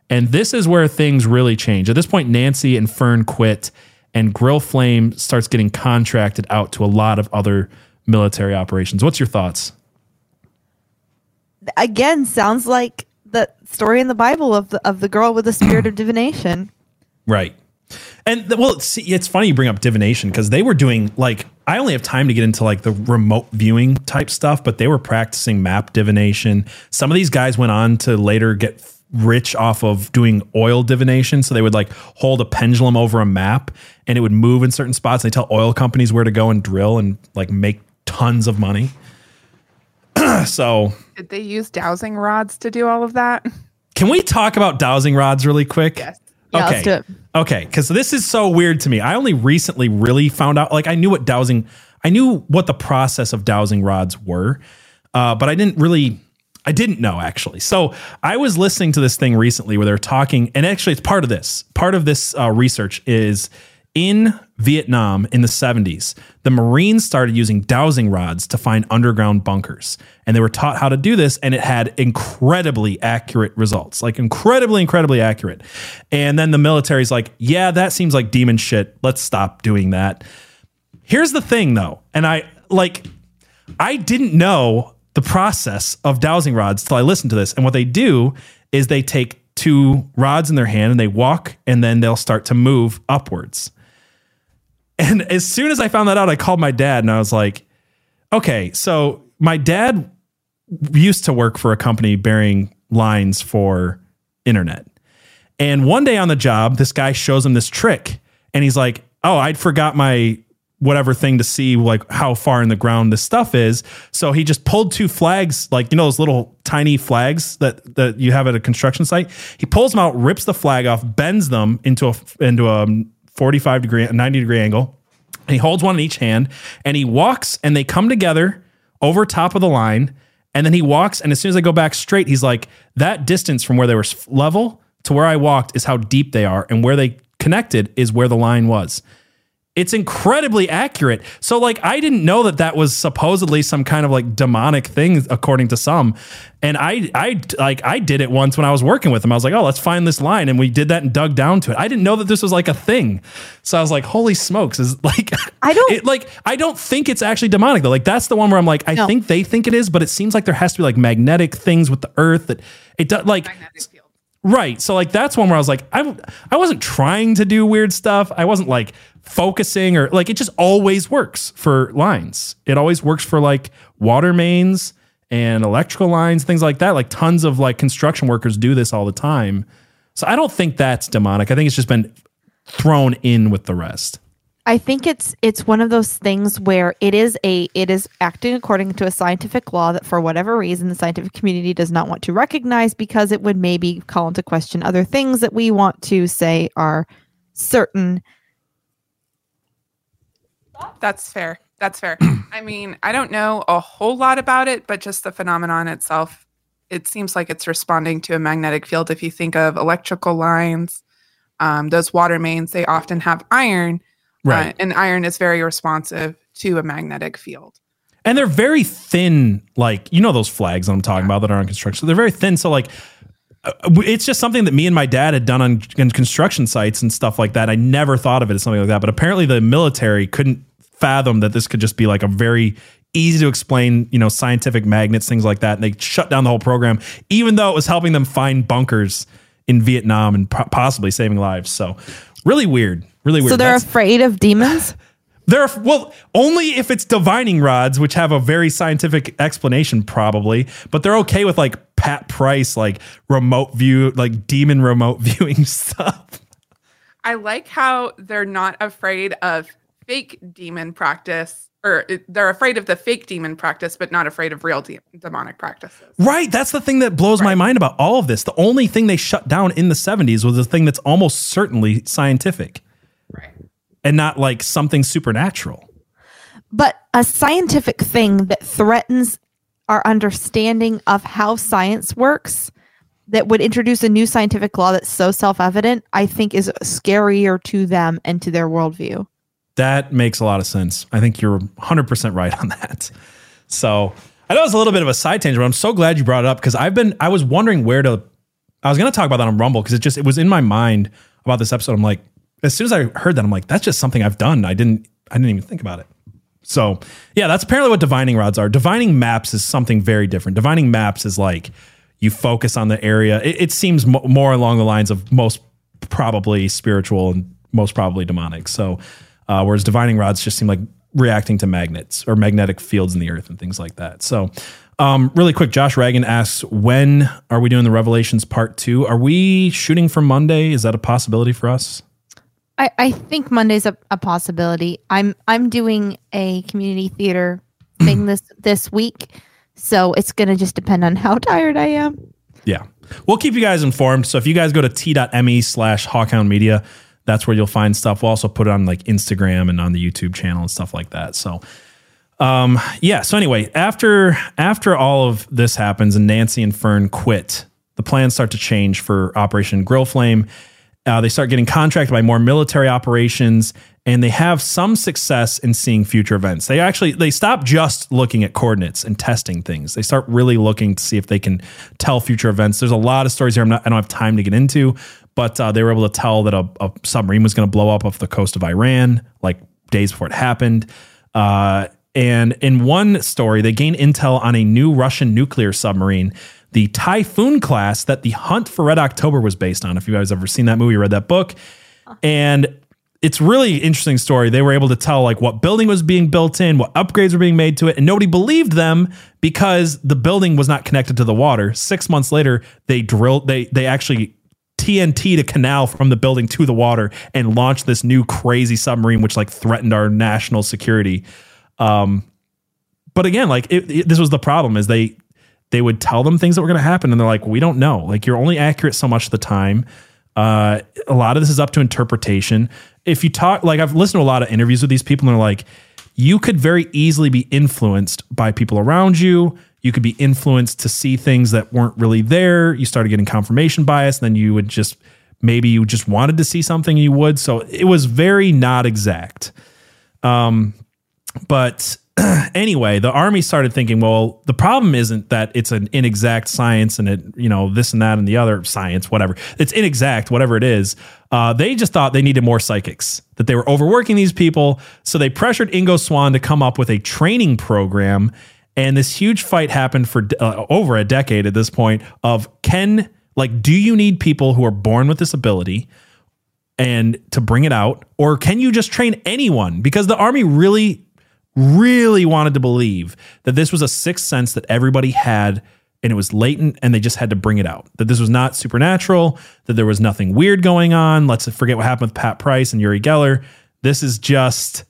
Speaker 4: And this is where things really change. At this point, Nancy and Fern quit, and Grill Flame starts getting contracted out to a lot of other military operations. What's your thoughts?
Speaker 7: Again, sounds like the story in the Bible of the of the girl with the spirit of divination.
Speaker 4: Right. And the, well, it's, it's funny you bring up divination because they were doing like I only have time to get into like the remote viewing type stuff, but they were practicing map divination. Some of these guys went on to later get rich off of doing oil divination. So they would like hold a pendulum over a map and it would move in certain spots. They tell oil companies where to go and drill and like make tons of money. so
Speaker 8: Did they use dowsing rods to do all of that?
Speaker 4: Can we talk about dowsing rods really quick?
Speaker 8: Yes.
Speaker 7: Yeah,
Speaker 4: okay.
Speaker 7: let's do it.
Speaker 4: Okay, because this is so weird to me. I only recently really found out. Like, I knew what dowsing, I knew what the process of dowsing rods were, uh, but I didn't really, I didn't know actually. So I was listening to this thing recently where they're talking, and actually, it's part of this. Part of this uh, research is in Vietnam in the 70s, the Marines started using dowsing rods to find underground bunkers. And they were taught how to do this, and it had incredibly accurate results like incredibly, incredibly accurate. And then the military's like, yeah, that seems like demon shit. Let's stop doing that. Here's the thing though, and I like, I didn't know the process of dowsing rods till I listened to this. And what they do is they take two rods in their hand and they walk, and then they'll start to move upwards. And as soon as I found that out, I called my dad and I was like, okay, so my dad used to work for a company bearing lines for internet. And one day on the job, this guy shows him this trick and he's like, oh, I'd forgot my whatever thing to see like how far in the ground this stuff is. So he just pulled two flags, like you know those little tiny flags that that you have at a construction site. He pulls them out, rips the flag off, bends them into a into a 45 degree 90 degree angle. And he holds one in each hand and he walks and they come together over top of the line. And then he walks, and as soon as I go back straight, he's like, that distance from where they were level to where I walked is how deep they are, and where they connected is where the line was. It's incredibly accurate. So, like, I didn't know that that was supposedly some kind of like demonic thing, according to some. And I, I, like, I did it once when I was working with him. I was like, oh, let's find this line, and we did that and dug down to it. I didn't know that this was like a thing. So I was like, holy smokes! Is like,
Speaker 7: I don't-
Speaker 4: it, like, I don't think it's actually demonic though. Like, that's the one where I'm like, I
Speaker 7: No.
Speaker 4: think they think it is, but it seems like there has to be like magnetic things with the earth that it does. Like,
Speaker 8: Magnetic field.
Speaker 4: Right. So like that's one where I was like, I I wasn't trying to do weird stuff. I wasn't like focusing or like it just always works for lines. It always works for like water mains and electrical lines, things like that. Like tons of like construction workers do this all the time. So I don't think that's demonic. I think it's just been thrown in with the rest.
Speaker 7: I think it's it's one of those things where it is a it is acting according to a scientific law that for whatever reason the scientific community does not want to recognize because it would maybe call into question other things that we want to say are certain.
Speaker 8: That's fair. That's fair. I mean, I don't know a whole lot about it, but just the phenomenon itself, it seems like it's responding to a magnetic field. If you think of electrical lines, um, those water mains, they often have iron,
Speaker 4: Right.
Speaker 8: uh, and iron is very responsive to a magnetic field.
Speaker 4: And they're very thin, like you know those flags that I'm talking about that are on construction. They're very thin, so like uh, it's just something that me and my dad had done on, on construction sites and stuff like that. I never thought of it as something like that, but apparently the military couldn't fathom that this could just be like a very easy to explain, you know, scientific magnets, things like that. And they shut down the whole program, even though it was helping them find bunkers in Vietnam and po- possibly saving lives. So really weird, really weird.
Speaker 9: So they're
Speaker 4: That's-
Speaker 9: afraid of demons?
Speaker 4: They're well, only if it's divining rods, which have a very scientific explanation, probably. But they're okay with like Pat Price, like remote view, like demon remote viewing stuff.
Speaker 8: I like how they're not afraid of fake demon practice, or they're afraid of the fake demon practice, but not afraid of real de- demonic practices.
Speaker 4: Right. That's the thing that blows my mind about all of this. The only thing they shut down in the 70s was a thing that's almost certainly scientific.
Speaker 8: Right.
Speaker 4: And not like something supernatural.
Speaker 9: But a scientific thing that threatens our understanding of how science works that would introduce a new scientific law that's so self evident, I think is scarier to them and to their worldview.
Speaker 4: That makes a lot of sense. I think you're 100% right on that. So I know it's a little bit of a side tangent, but I'm so glad you brought it up because I've been, I was wondering where to, I was going to talk about that on Rumble because it just, it was in my mind about this episode. I'm like, as soon as I heard that, I'm like, that's just something I've done. I didn't, I didn't even think about it. So yeah, that's apparently what divining rods are. Divining maps is something very different. Divining maps is like you focus on the area. It, it seems mo- more along the lines of most probably spiritual and most probably demonic. So uh, whereas divining rods just seem like reacting to magnets or magnetic fields in the earth and things like that. So um, really quick, Josh Reagan asks, when are we doing the Revelations part two? Are we shooting for Monday? Is that a possibility for us?
Speaker 9: I, I think Monday's a, a possibility. I'm I'm doing a community theater thing this this week, so it's gonna just depend on how tired I am.
Speaker 4: Yeah. We'll keep you guys informed. So if you guys go to t.me slash Hawkhound Media, that's where you'll find stuff. We'll also put it on like Instagram and on the YouTube channel and stuff like that. So um yeah, so anyway, after after all of this happens and Nancy and Fern quit, the plans start to change for Operation Grill Flame. Uh, they start getting contracted by more military operations and they have some success in seeing future events. They actually they stop just looking at coordinates and testing things. They start really looking to see if they can tell future events. There's a lot of stories here. I'm not, I don't have time to get into, but uh, they were able to tell that a, a submarine was going to blow up off the coast of Iran like days before it happened. Uh, and in one story, they gain intel on a new Russian nuclear submarine, the Typhoon class that the Hunt for Red October was based on. If you guys ever seen that movie, read that book, and it's really interesting story. They were able to tell like what building was being built in, what upgrades were being made to it, and nobody believed them because the building was not connected to the water. Six months later, they drilled. They they actually TNT'd a canal from the building to the water and launch this new crazy submarine, which like threatened our national security. Um, but again, like it, it- this was the problem is they they would tell them things that were going to happen, and they're like, we don't know. Like you're only accurate so much of the time. Uh, a lot of this is up to interpretation. If you talk, like I've listened to a lot of interviews with these people, and they're like, you could very easily be influenced by people around you. You could be influenced to see things that weren't really there. You started getting confirmation bias, and then you would just maybe you just wanted to see something you would. So it was very not exact. Um, but anyway, the army started thinking, well, the problem isn't that it's an inexact science and it, you know, this and that and the other science, whatever. It's inexact, whatever it is. Uh, they just thought they needed more psychics, that they were overworking these people. So they pressured Ingo Swann to come up with a training program. And this huge fight happened for uh, over a decade at this point of can, like, do you need people who are born with this ability? and to bring it out? Or can you just train anyone? Because the army really really wanted to believe that this was a sixth sense that everybody had and it was latent and they just had to bring it out. That this was not supernatural that there was nothing weird going on. Let's forget what happened with pat price and uri geller. This is just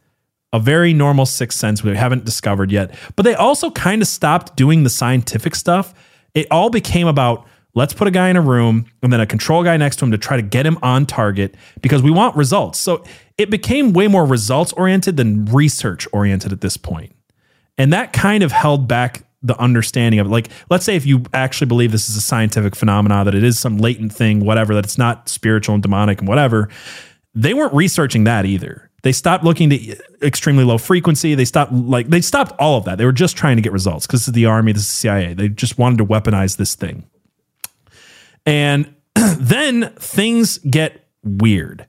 Speaker 4: a very normal sixth sense we haven't discovered yet but they also kind of stopped doing the scientific stuff it all became about Let's put a guy in a room and then a control guy next to him to try to get him on target because we want results. So it became way more results oriented than research oriented at this point. And that kind of held back the understanding of it. Like, let's say if you actually believe this is a scientific phenomena, that it is some latent thing, whatever, that it's not spiritual and demonic and whatever, they weren't researching that either. They stopped looking to extremely low frequency. They stopped like they stopped all of that. They were just trying to get results because this is the army, this is CIA. They just wanted to weaponize this thing. And then things get weird.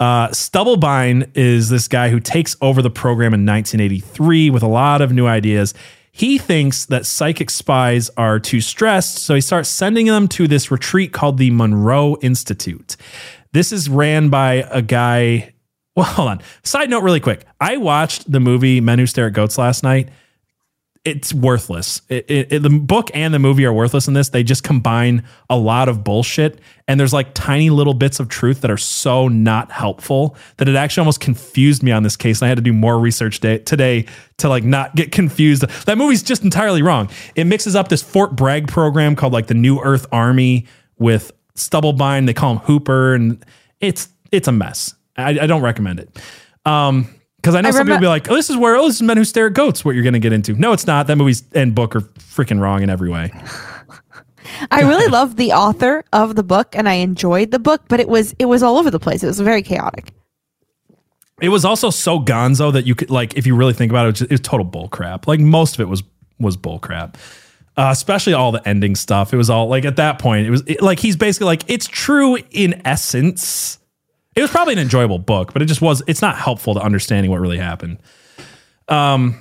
Speaker 4: Uh, Stubblebine is this guy who takes over the program in 1983 with a lot of new ideas. He thinks that psychic spies are too stressed, so he starts sending them to this retreat called the Monroe Institute. This is ran by a guy. Well, hold on. Side note, really quick. I watched the movie Men Who Stare at Goats last night it's worthless. It, it, it, the book and the movie are worthless in this. They just combine a lot of bullshit, and there's like tiny little bits of truth that are so not helpful that it actually almost confused me on this case. And I had to do more research day, today to like not get confused. That movie's just entirely wrong. It mixes up this Fort Bragg program called like the New Earth Army with Stubblebine. They call him Hooper, and it's it's a mess. I, I don't recommend it. Um, because I know I some people be like, oh, this is where, oh, this is Men Who Stare at Goats, what you're going to get into. No, it's not. That movie's and book are freaking wrong in every way.
Speaker 9: I really loved the author of the book and I enjoyed the book, but it was it was all over the place. It was very chaotic.
Speaker 4: It was also so gonzo that you could like, if you really think about it, it was, just, it was total bull crap. Like most of it was was bull crap. Uh, especially all the ending stuff. It was all like at that point, it was it, like he's basically like it's true in essence it was probably an enjoyable book, but it just was. It's not helpful to understanding what really happened. Um.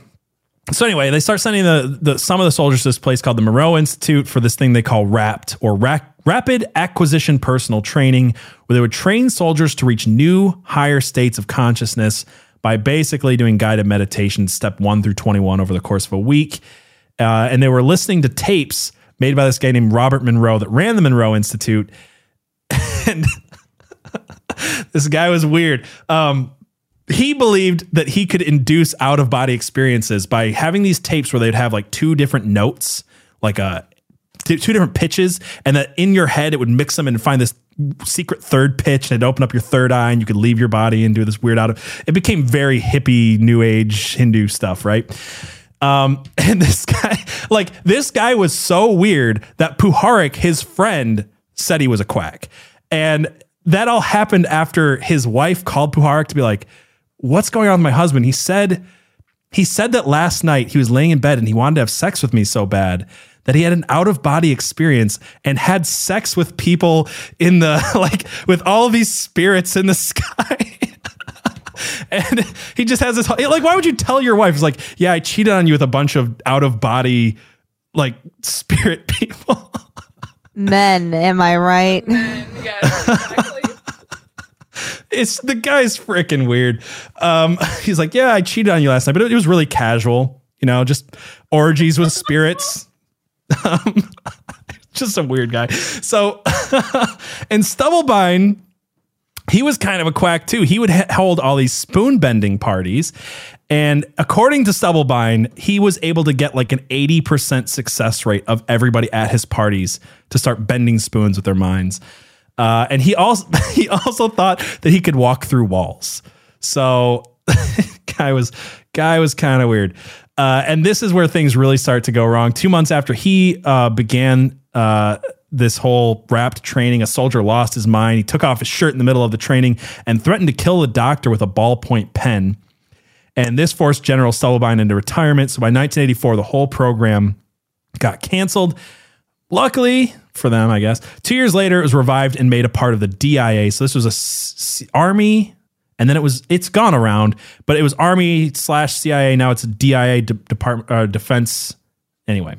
Speaker 4: So anyway, they start sending the, the some of the soldiers to this place called the Monroe Institute for this thing they call RAPT or Rapid Acquisition Personal Training, where they would train soldiers to reach new higher states of consciousness by basically doing guided meditation, step one through twenty one, over the course of a week. Uh, and they were listening to tapes made by this guy named Robert Monroe that ran the Monroe Institute, and this guy was weird. Um, he believed that he could induce out of body experiences by having these tapes where they'd have like two different notes, like a uh, two different pitches, and that in your head it would mix them and find this secret third pitch and it'd open up your third eye and you could leave your body and do this weird out of it became very hippie new age Hindu stuff, right? Um, and this guy, like this guy was so weird that Puharich, his friend, said he was a quack. And that all happened after his wife called Puharich to be like, "What's going on with my husband?" He said he said that last night he was laying in bed and he wanted to have sex with me so bad that he had an out of body experience and had sex with people in the like with all of these spirits in the sky. and he just has this like why would you tell your wife it's like yeah i cheated on you with a bunch of out of body like spirit people
Speaker 9: men am i right men,
Speaker 8: yes,
Speaker 4: it's the guy's freaking weird. Um, he's like, yeah, I cheated on you last night, but it, it was really casual. You know, just orgies with spirits. Um, just a weird guy. So, and Stubblebine, he was kind of a quack too. He would ha- hold all these spoon bending parties. And according to Stubblebine, he was able to get like an 80% success rate of everybody at his parties to start bending spoons with their minds. Uh, and he also he also thought that he could walk through walls. So guy was guy was kind of weird. Uh, and this is where things really start to go wrong. Two months after he uh, began uh, this whole RAPT training, a soldier lost his mind. He took off his shirt in the middle of the training and threatened to kill the doctor with a ballpoint pen. And this forced General Stubblebine into retirement. So by 1984, the whole program got canceled. Luckily, for them, I guess. Two years later, it was revived and made a part of the DIA. So this was a C- army, and then it was it's gone around, but it was army slash CIA. Now it's DIA de- Department uh, Defense. Anyway,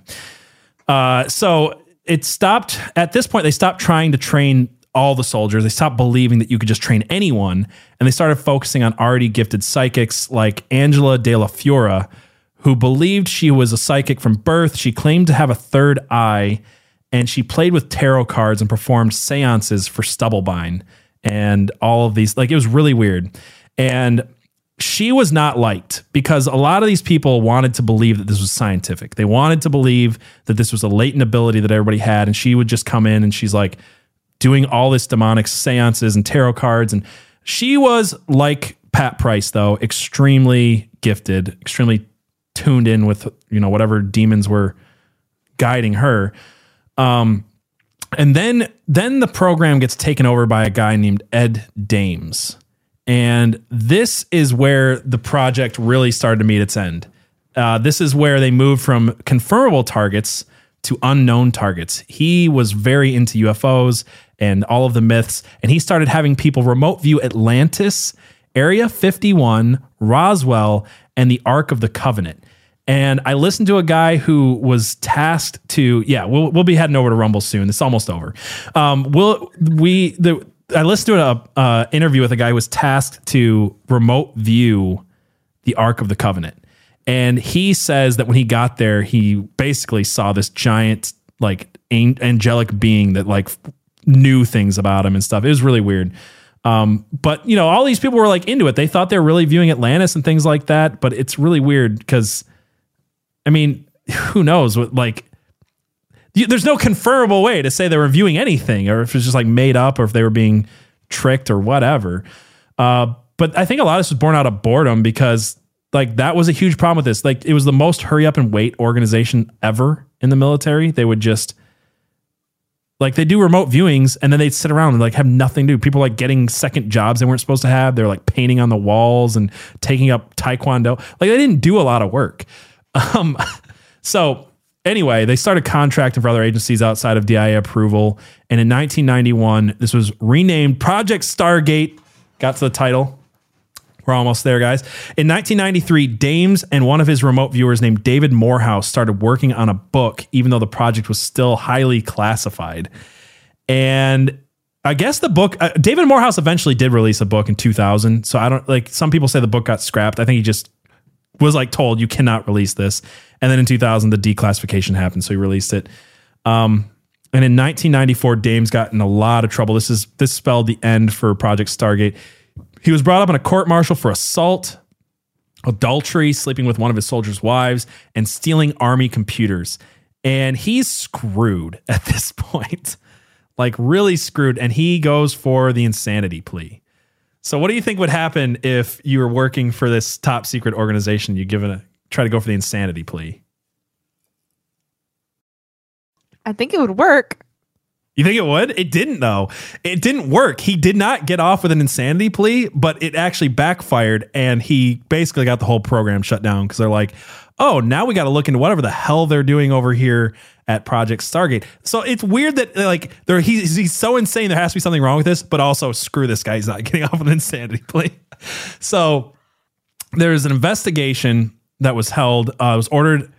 Speaker 4: uh, so it stopped at this point. They stopped trying to train all the soldiers. They stopped believing that you could just train anyone, and they started focusing on already gifted psychics like Angela Dellafiora, who believed she was a psychic from birth. She claimed to have a third eye and she played with tarot cards and performed seances for Stubblebine and all of these. Like it was really weird. And she was not liked because a lot of these people wanted to believe that this was scientific. They wanted to believe that this was a latent ability that everybody had. And she would just come in and she's like doing all this demonic seances and tarot cards. And she was like Pat Price, though, extremely gifted, extremely tuned in with, you know, whatever demons were guiding her. Um, and then then the program gets taken over by a guy named Ed Dames. And this is where the project really started to meet its end. Uh, this is where they moved from confirmable targets to unknown targets. He was very into UFOs and all of the myths, and he started having people remote view Atlantis, Area 51, Roswell, and the Ark of the Covenant. And I listened to a guy who was tasked to, yeah, we'll, we'll be heading over to Rumble soon. It's almost over. Um, we'll, we, the, I listened to an uh, interview with a guy who was tasked to remote view the Ark of the Covenant. And he says that when he got there, he basically saw this giant, like, angelic being that, like, knew things about him and stuff. It was really weird. Um, but, you know, all these people were, like, into it. They thought they were really viewing Atlantis and things like that. But it's really weird because, I mean, who knows what, like, there's no confirmable way to say they were viewing anything or if it's just like made up or if they were being tricked or whatever. Uh, but I think a lot of this was born out of boredom because like that was a huge problem with this. Like it was the most hurry up and wait organization ever in the military. They would just like they do remote viewings and then they'd sit around and like have nothing to do. People like getting second jobs they weren't supposed to have. They're like painting on the walls and taking up taekwondo. Like they didn't do a lot of work. Um, so Anyway, they started contracting for other agencies outside of DIA approval. And in 1991, this was renamed Project Stargate. Got to the title. We're almost there, guys. In 1993, Dames and one of his remote viewers named David Morehouse started working on a book, even though the project was still highly classified. And I guess the book, uh, David Morehouse eventually did release a book in 2000. So I don't like, some people say the book got scrapped. I think he just was like told, you cannot release this. And then in 2000, the declassification happened, so he released it. Um, and in 1994, Dames got in a lot of trouble. This is this spelled the end for Project Stargate. He was brought up in a court martial for assault, adultery, sleeping with one of his soldiers' wives, and stealing army computers. And he's screwed at this point, like really screwed. And he goes for the insanity plea. So, what do you think would happen if you were working for this top secret organization? You given a try to go for the insanity plea?
Speaker 7: I think it would work.
Speaker 4: You think it would? It didn't though. It didn't work. He did not get off with an insanity plea, but it actually backfired and he basically got the whole program shut down because they're like, oh, now we got to look into whatever the hell they're doing over here at Project Stargate. So it's weird that like there he's, he's so insane there has to be something wrong with this, but also screw this guy, he's not getting off an insanity plea. So there's an investigation that was held uh, was ordered.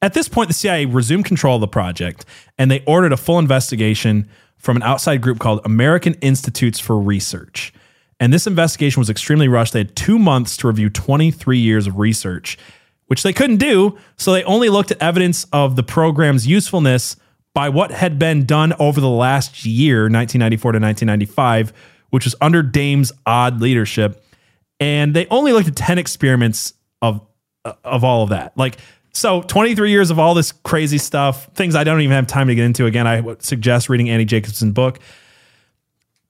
Speaker 4: At this point, the CIA resumed control of the project, and they ordered a full investigation from an outside group called American Institutes for Research. And this investigation was extremely rushed. They had two months to review 23 years of research, which they couldn't do. So they only looked at evidence of the program's usefulness by what had been done over the last year, 1994 to 1995, which was under Dames' odd leadership. And they only looked at 10 experiments of uh, of all of that. Like, so 23 years of all this crazy stuff, things I don't even have time to get into. Again, I would suggest reading Annie Jacobsen's book.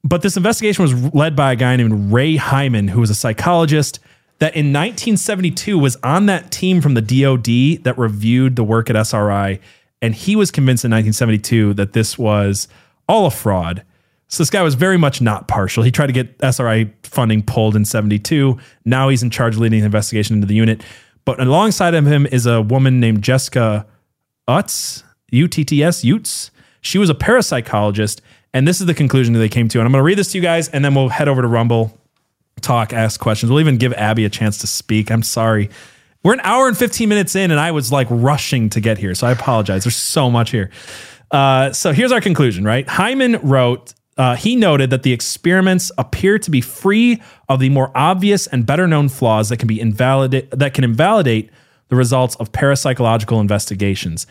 Speaker 4: But this investigation was led by a guy named Ray Hyman, who was a psychologist that in 1972 was on that team from the DoD that reviewed the work at SRI. And he was convinced in 1972 that this was all a fraud. So this guy was very much not partial. He tried to get SRI funding pulled in 72. Now he's in charge of leading the investigation into the unit. But alongside of him is a woman named Jessica Utts, U T T S, Utts. She was a parapsychologist, and this is the conclusion that they came to. And I'm going to read this to you guys, and then we'll head over to Rumble, talk, ask questions. We'll even give Abby a chance to speak. I'm sorry. We're an hour and 15 minutes in, and I was like rushing to get here. So I apologize. There's so much here. Uh, so here's our conclusion, right? Hyman wrote uh, he noted that the experiments appear to be free of the more obvious and better known flaws that can be invalidate that can invalidate the results of parapsychological investigations,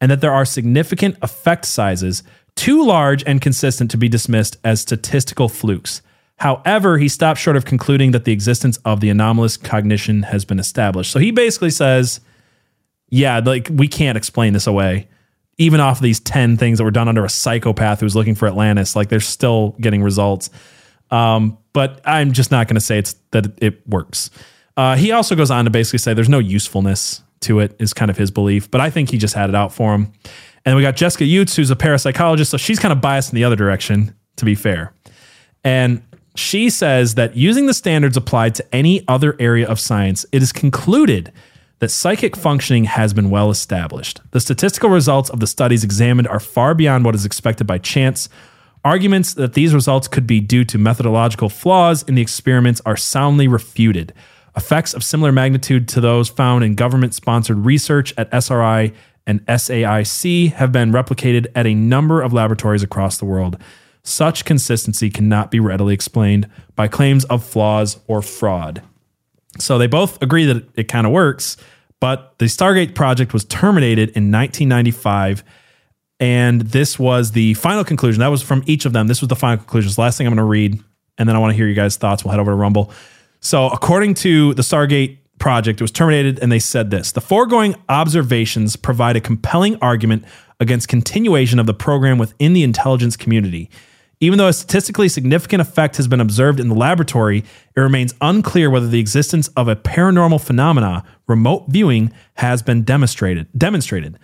Speaker 4: and that there are significant effect sizes too large and consistent to be dismissed as statistical flukes. However, he stopped short of concluding that the existence of the anomalous cognition has been established. So he basically says, yeah, like we can't explain this away. Even off of these 10 things that were done under a psychopath who's looking for Atlantis, like they're still getting results. Um, but I'm just not going to say it's that it works. Uh, he also goes on to basically say there's no usefulness to it, is kind of his belief. But I think he just had it out for him. And we got Jessica Utts, who's a parapsychologist, so she's kind of biased in the other direction, to be fair. And she says that using the standards applied to any other area of science, it is concluded that psychic functioning has been well established. The statistical results of the studies examined are far beyond what is expected by chance. Arguments that these results could be due to methodological flaws in the experiments are soundly refuted. Effects of similar magnitude to those found in government sponsored research at SRI and SAIC have been replicated at a number of laboratories across the world. Such consistency cannot be readily explained by claims of flaws or fraud. So they both agree that it kind of works, but the Stargate project was terminated in 1995. And this was the final conclusion. That was from each of them. This was the final conclusion. It's the last thing I'm going to read. And then I want to hear you guys' thoughts. We'll head over to Rumble. So, according to the Stargate project, it was terminated, and they said this The foregoing observations provide a compelling argument against continuation of the program within the intelligence community. Even though a statistically significant effect has been observed in the laboratory, it remains unclear whether the existence of a paranormal phenomena, remote viewing, has been demonstrated. Demonstrated.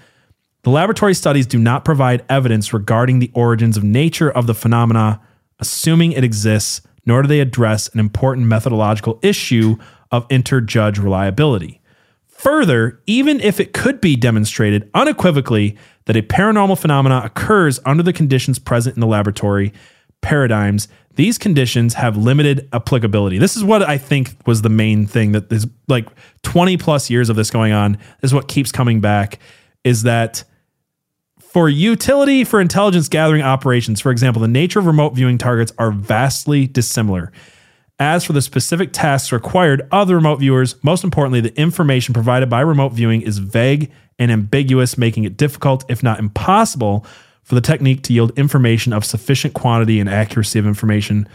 Speaker 4: The laboratory studies do not provide evidence regarding the origins of nature of the phenomena, assuming it exists, nor do they address an important methodological issue of interjudge reliability. Further, even if it could be demonstrated unequivocally that a paranormal phenomena occurs under the conditions present in the laboratory paradigms, these conditions have limited applicability. This is what I think was the main thing that is like 20 plus years of this going on is what keeps coming back is that for utility for intelligence gathering operations, for example, the nature of remote viewing targets are vastly dissimilar. As for the specific tasks required of the remote viewers, most importantly, the information provided by remote viewing is vague and ambiguous, making it difficult, if not impossible, for the technique to yield information of sufficient quantity and accuracy of information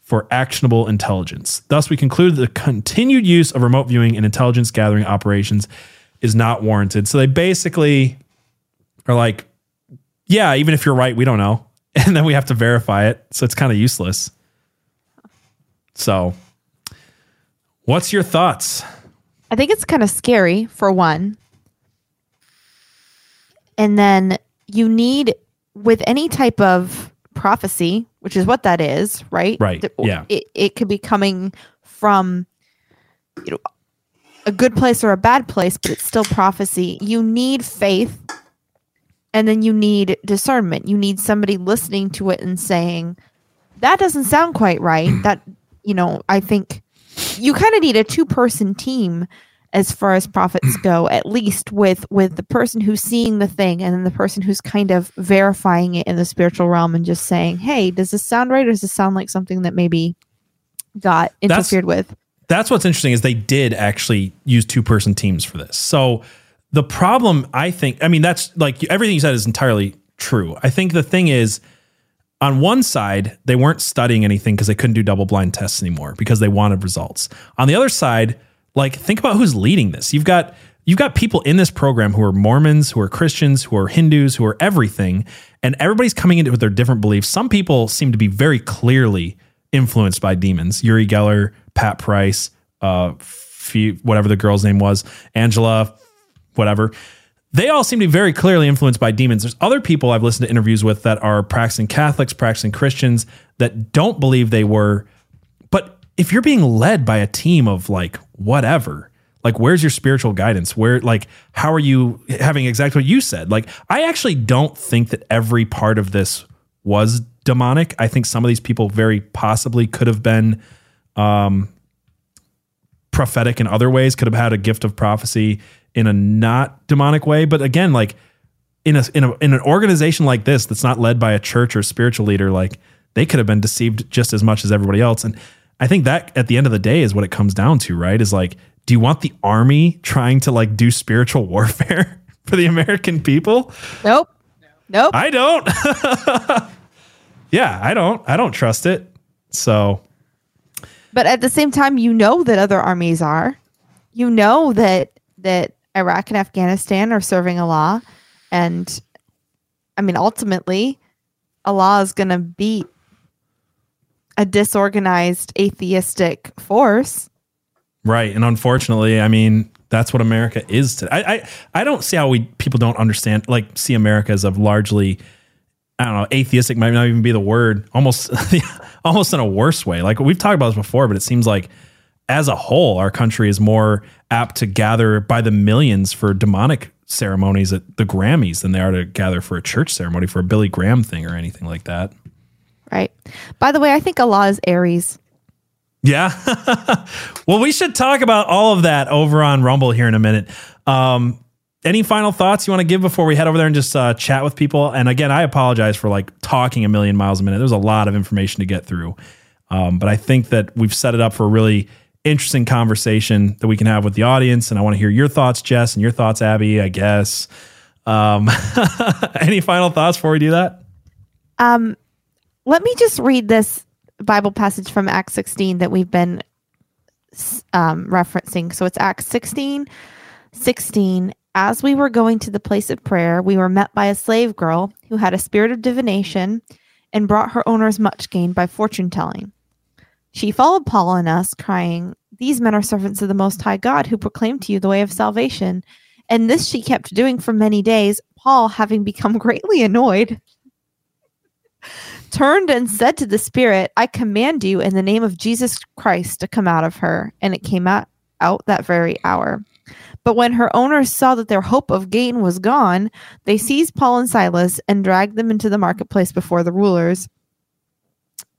Speaker 4: for actionable intelligence. Thus, we conclude that the continued use of remote viewing in intelligence gathering operations is not warranted. So they basically are like, yeah, even if you're right, we don't know. And then we have to verify it. So it's kind of useless. So, what's your thoughts?
Speaker 9: I think it's kind of scary for one. And then you need with any type of prophecy, which is what that is, right?
Speaker 4: Right. Yeah.
Speaker 9: It, it could be coming from you know a good place or a bad place, but it's still prophecy. You need faith and then you need discernment. You need somebody listening to it and saying, that doesn't sound quite right. that you know, I think you kind of need a two person team as far as prophets go at least with with the person who's seeing the thing and then the person who's kind of verifying it in the spiritual realm and just saying hey does this sound right or does this sound like something that maybe got interfered
Speaker 4: That's-
Speaker 9: with
Speaker 4: That's what's interesting is they did actually use two person teams for this. So the problem, I think, I mean, that's like everything you said is entirely true. I think the thing is, on one side, they weren't studying anything because they couldn't do double blind tests anymore because they wanted results. On the other side, like think about who's leading this. You've got you've got people in this program who are Mormons, who are Christians, who are Hindus, who are everything, and everybody's coming it with their different beliefs. Some people seem to be very clearly influenced by demons. Uri Geller, Pat Price, uh, whatever the girl's name was, Angela, whatever. They all seem to be very clearly influenced by demons. There's other people I've listened to interviews with that are practicing Catholics, practicing Christians that don't believe they were. But if you're being led by a team of like whatever, like where's your spiritual guidance? Where like how are you having exactly what you said? Like I actually don't think that every part of this was demonic. I think some of these people very possibly could have been um prophetic in other ways, could have had a gift of prophecy in a not demonic way. But again, like in a in a in an organization like this that's not led by a church or spiritual leader, like they could have been deceived just as much as everybody else. And I think that at the end of the day is what it comes down to, right? Is like, do you want the army trying to like do spiritual warfare for the American people?
Speaker 9: nope nope
Speaker 4: I don't. yeah, I don't. I don't trust it. So
Speaker 9: But at the same time, you know that other armies are. You know that that Iraq and Afghanistan are serving Allah, and I mean, ultimately, Allah is going to beat a disorganized atheistic force.
Speaker 4: Right, and unfortunately, I mean, that's what America is today. I, I I don't see how we people don't understand like see America as a largely I don't know atheistic might not even be the word almost almost in a worse way. Like we've talked about this before, but it seems like as a whole, our country is more apt to gather by the millions for demonic ceremonies at the Grammys than they are to gather for a church ceremony for a Billy Graham thing or anything like that.
Speaker 9: Right. By the way, I think Allah is Aries.
Speaker 4: Yeah. well, we should talk about all of that over on Rumble here in a minute. Um, any final thoughts you want to give before we head over there and just uh, chat with people? And again, I apologize for like talking a million miles a minute. There's a lot of information to get through. Um, but I think that we've set it up for a really interesting conversation that we can have with the audience. And I want to hear your thoughts, Jess, and your thoughts, Abby, I guess. Um, any final thoughts before we do that?
Speaker 9: Um, let me just read this Bible passage from Acts 16 that we've been um, referencing. So it's Acts 16, 16. As we were going to the place of prayer, we were met by a slave girl who had a spirit of divination and brought her owners much gain by fortune telling. She followed Paul and us, crying, These men are servants of the Most High God who proclaim to you the way of salvation. And this she kept doing for many days. Paul, having become greatly annoyed, turned and said to the spirit, I command you in the name of Jesus Christ to come out of her. And it came out, out that very hour. But when her owners saw that their hope of gain was gone, they seized Paul and Silas and dragged them into the marketplace before the rulers.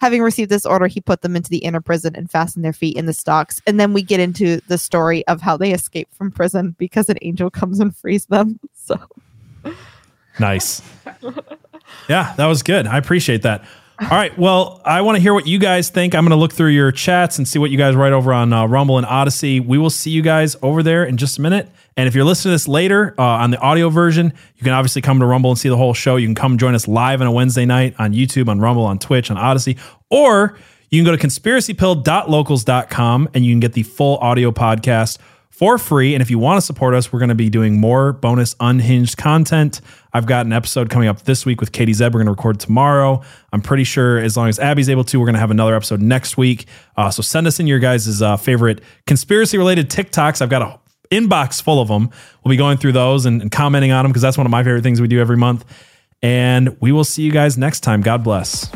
Speaker 9: Having received this order, he put them into the inner prison and fastened their feet in the stocks. And then we get into the story of how they escape from prison because an angel comes and frees them. So
Speaker 4: nice. Yeah, that was good. I appreciate that. All right. Well, I want to hear what you guys think. I'm going to look through your chats and see what you guys write over on uh, Rumble and Odysee. We will see you guys over there in just a minute. And if you're listening to this later uh, on the audio version, you can obviously come to Rumble and see the whole show. You can come join us live on a Wednesday night on YouTube, on Rumble, on Twitch, on Odysee, or you can go to conspiracypilled.locals.com and you can get the full audio podcast for free. And if you want to support us, we're going to be doing more bonus unhinged content. I've got an episode coming up this week with Katie Zeb. We're going to record tomorrow. I'm pretty sure as long as Abby's able to, we're going to have another episode next week. Uh, so send us in your guys' uh, favorite conspiracy related TikToks. I've got a inbox full of them. We'll be going through those and, and commenting on them because that's one of my favorite things we do every month. And we will see you guys next time. God bless.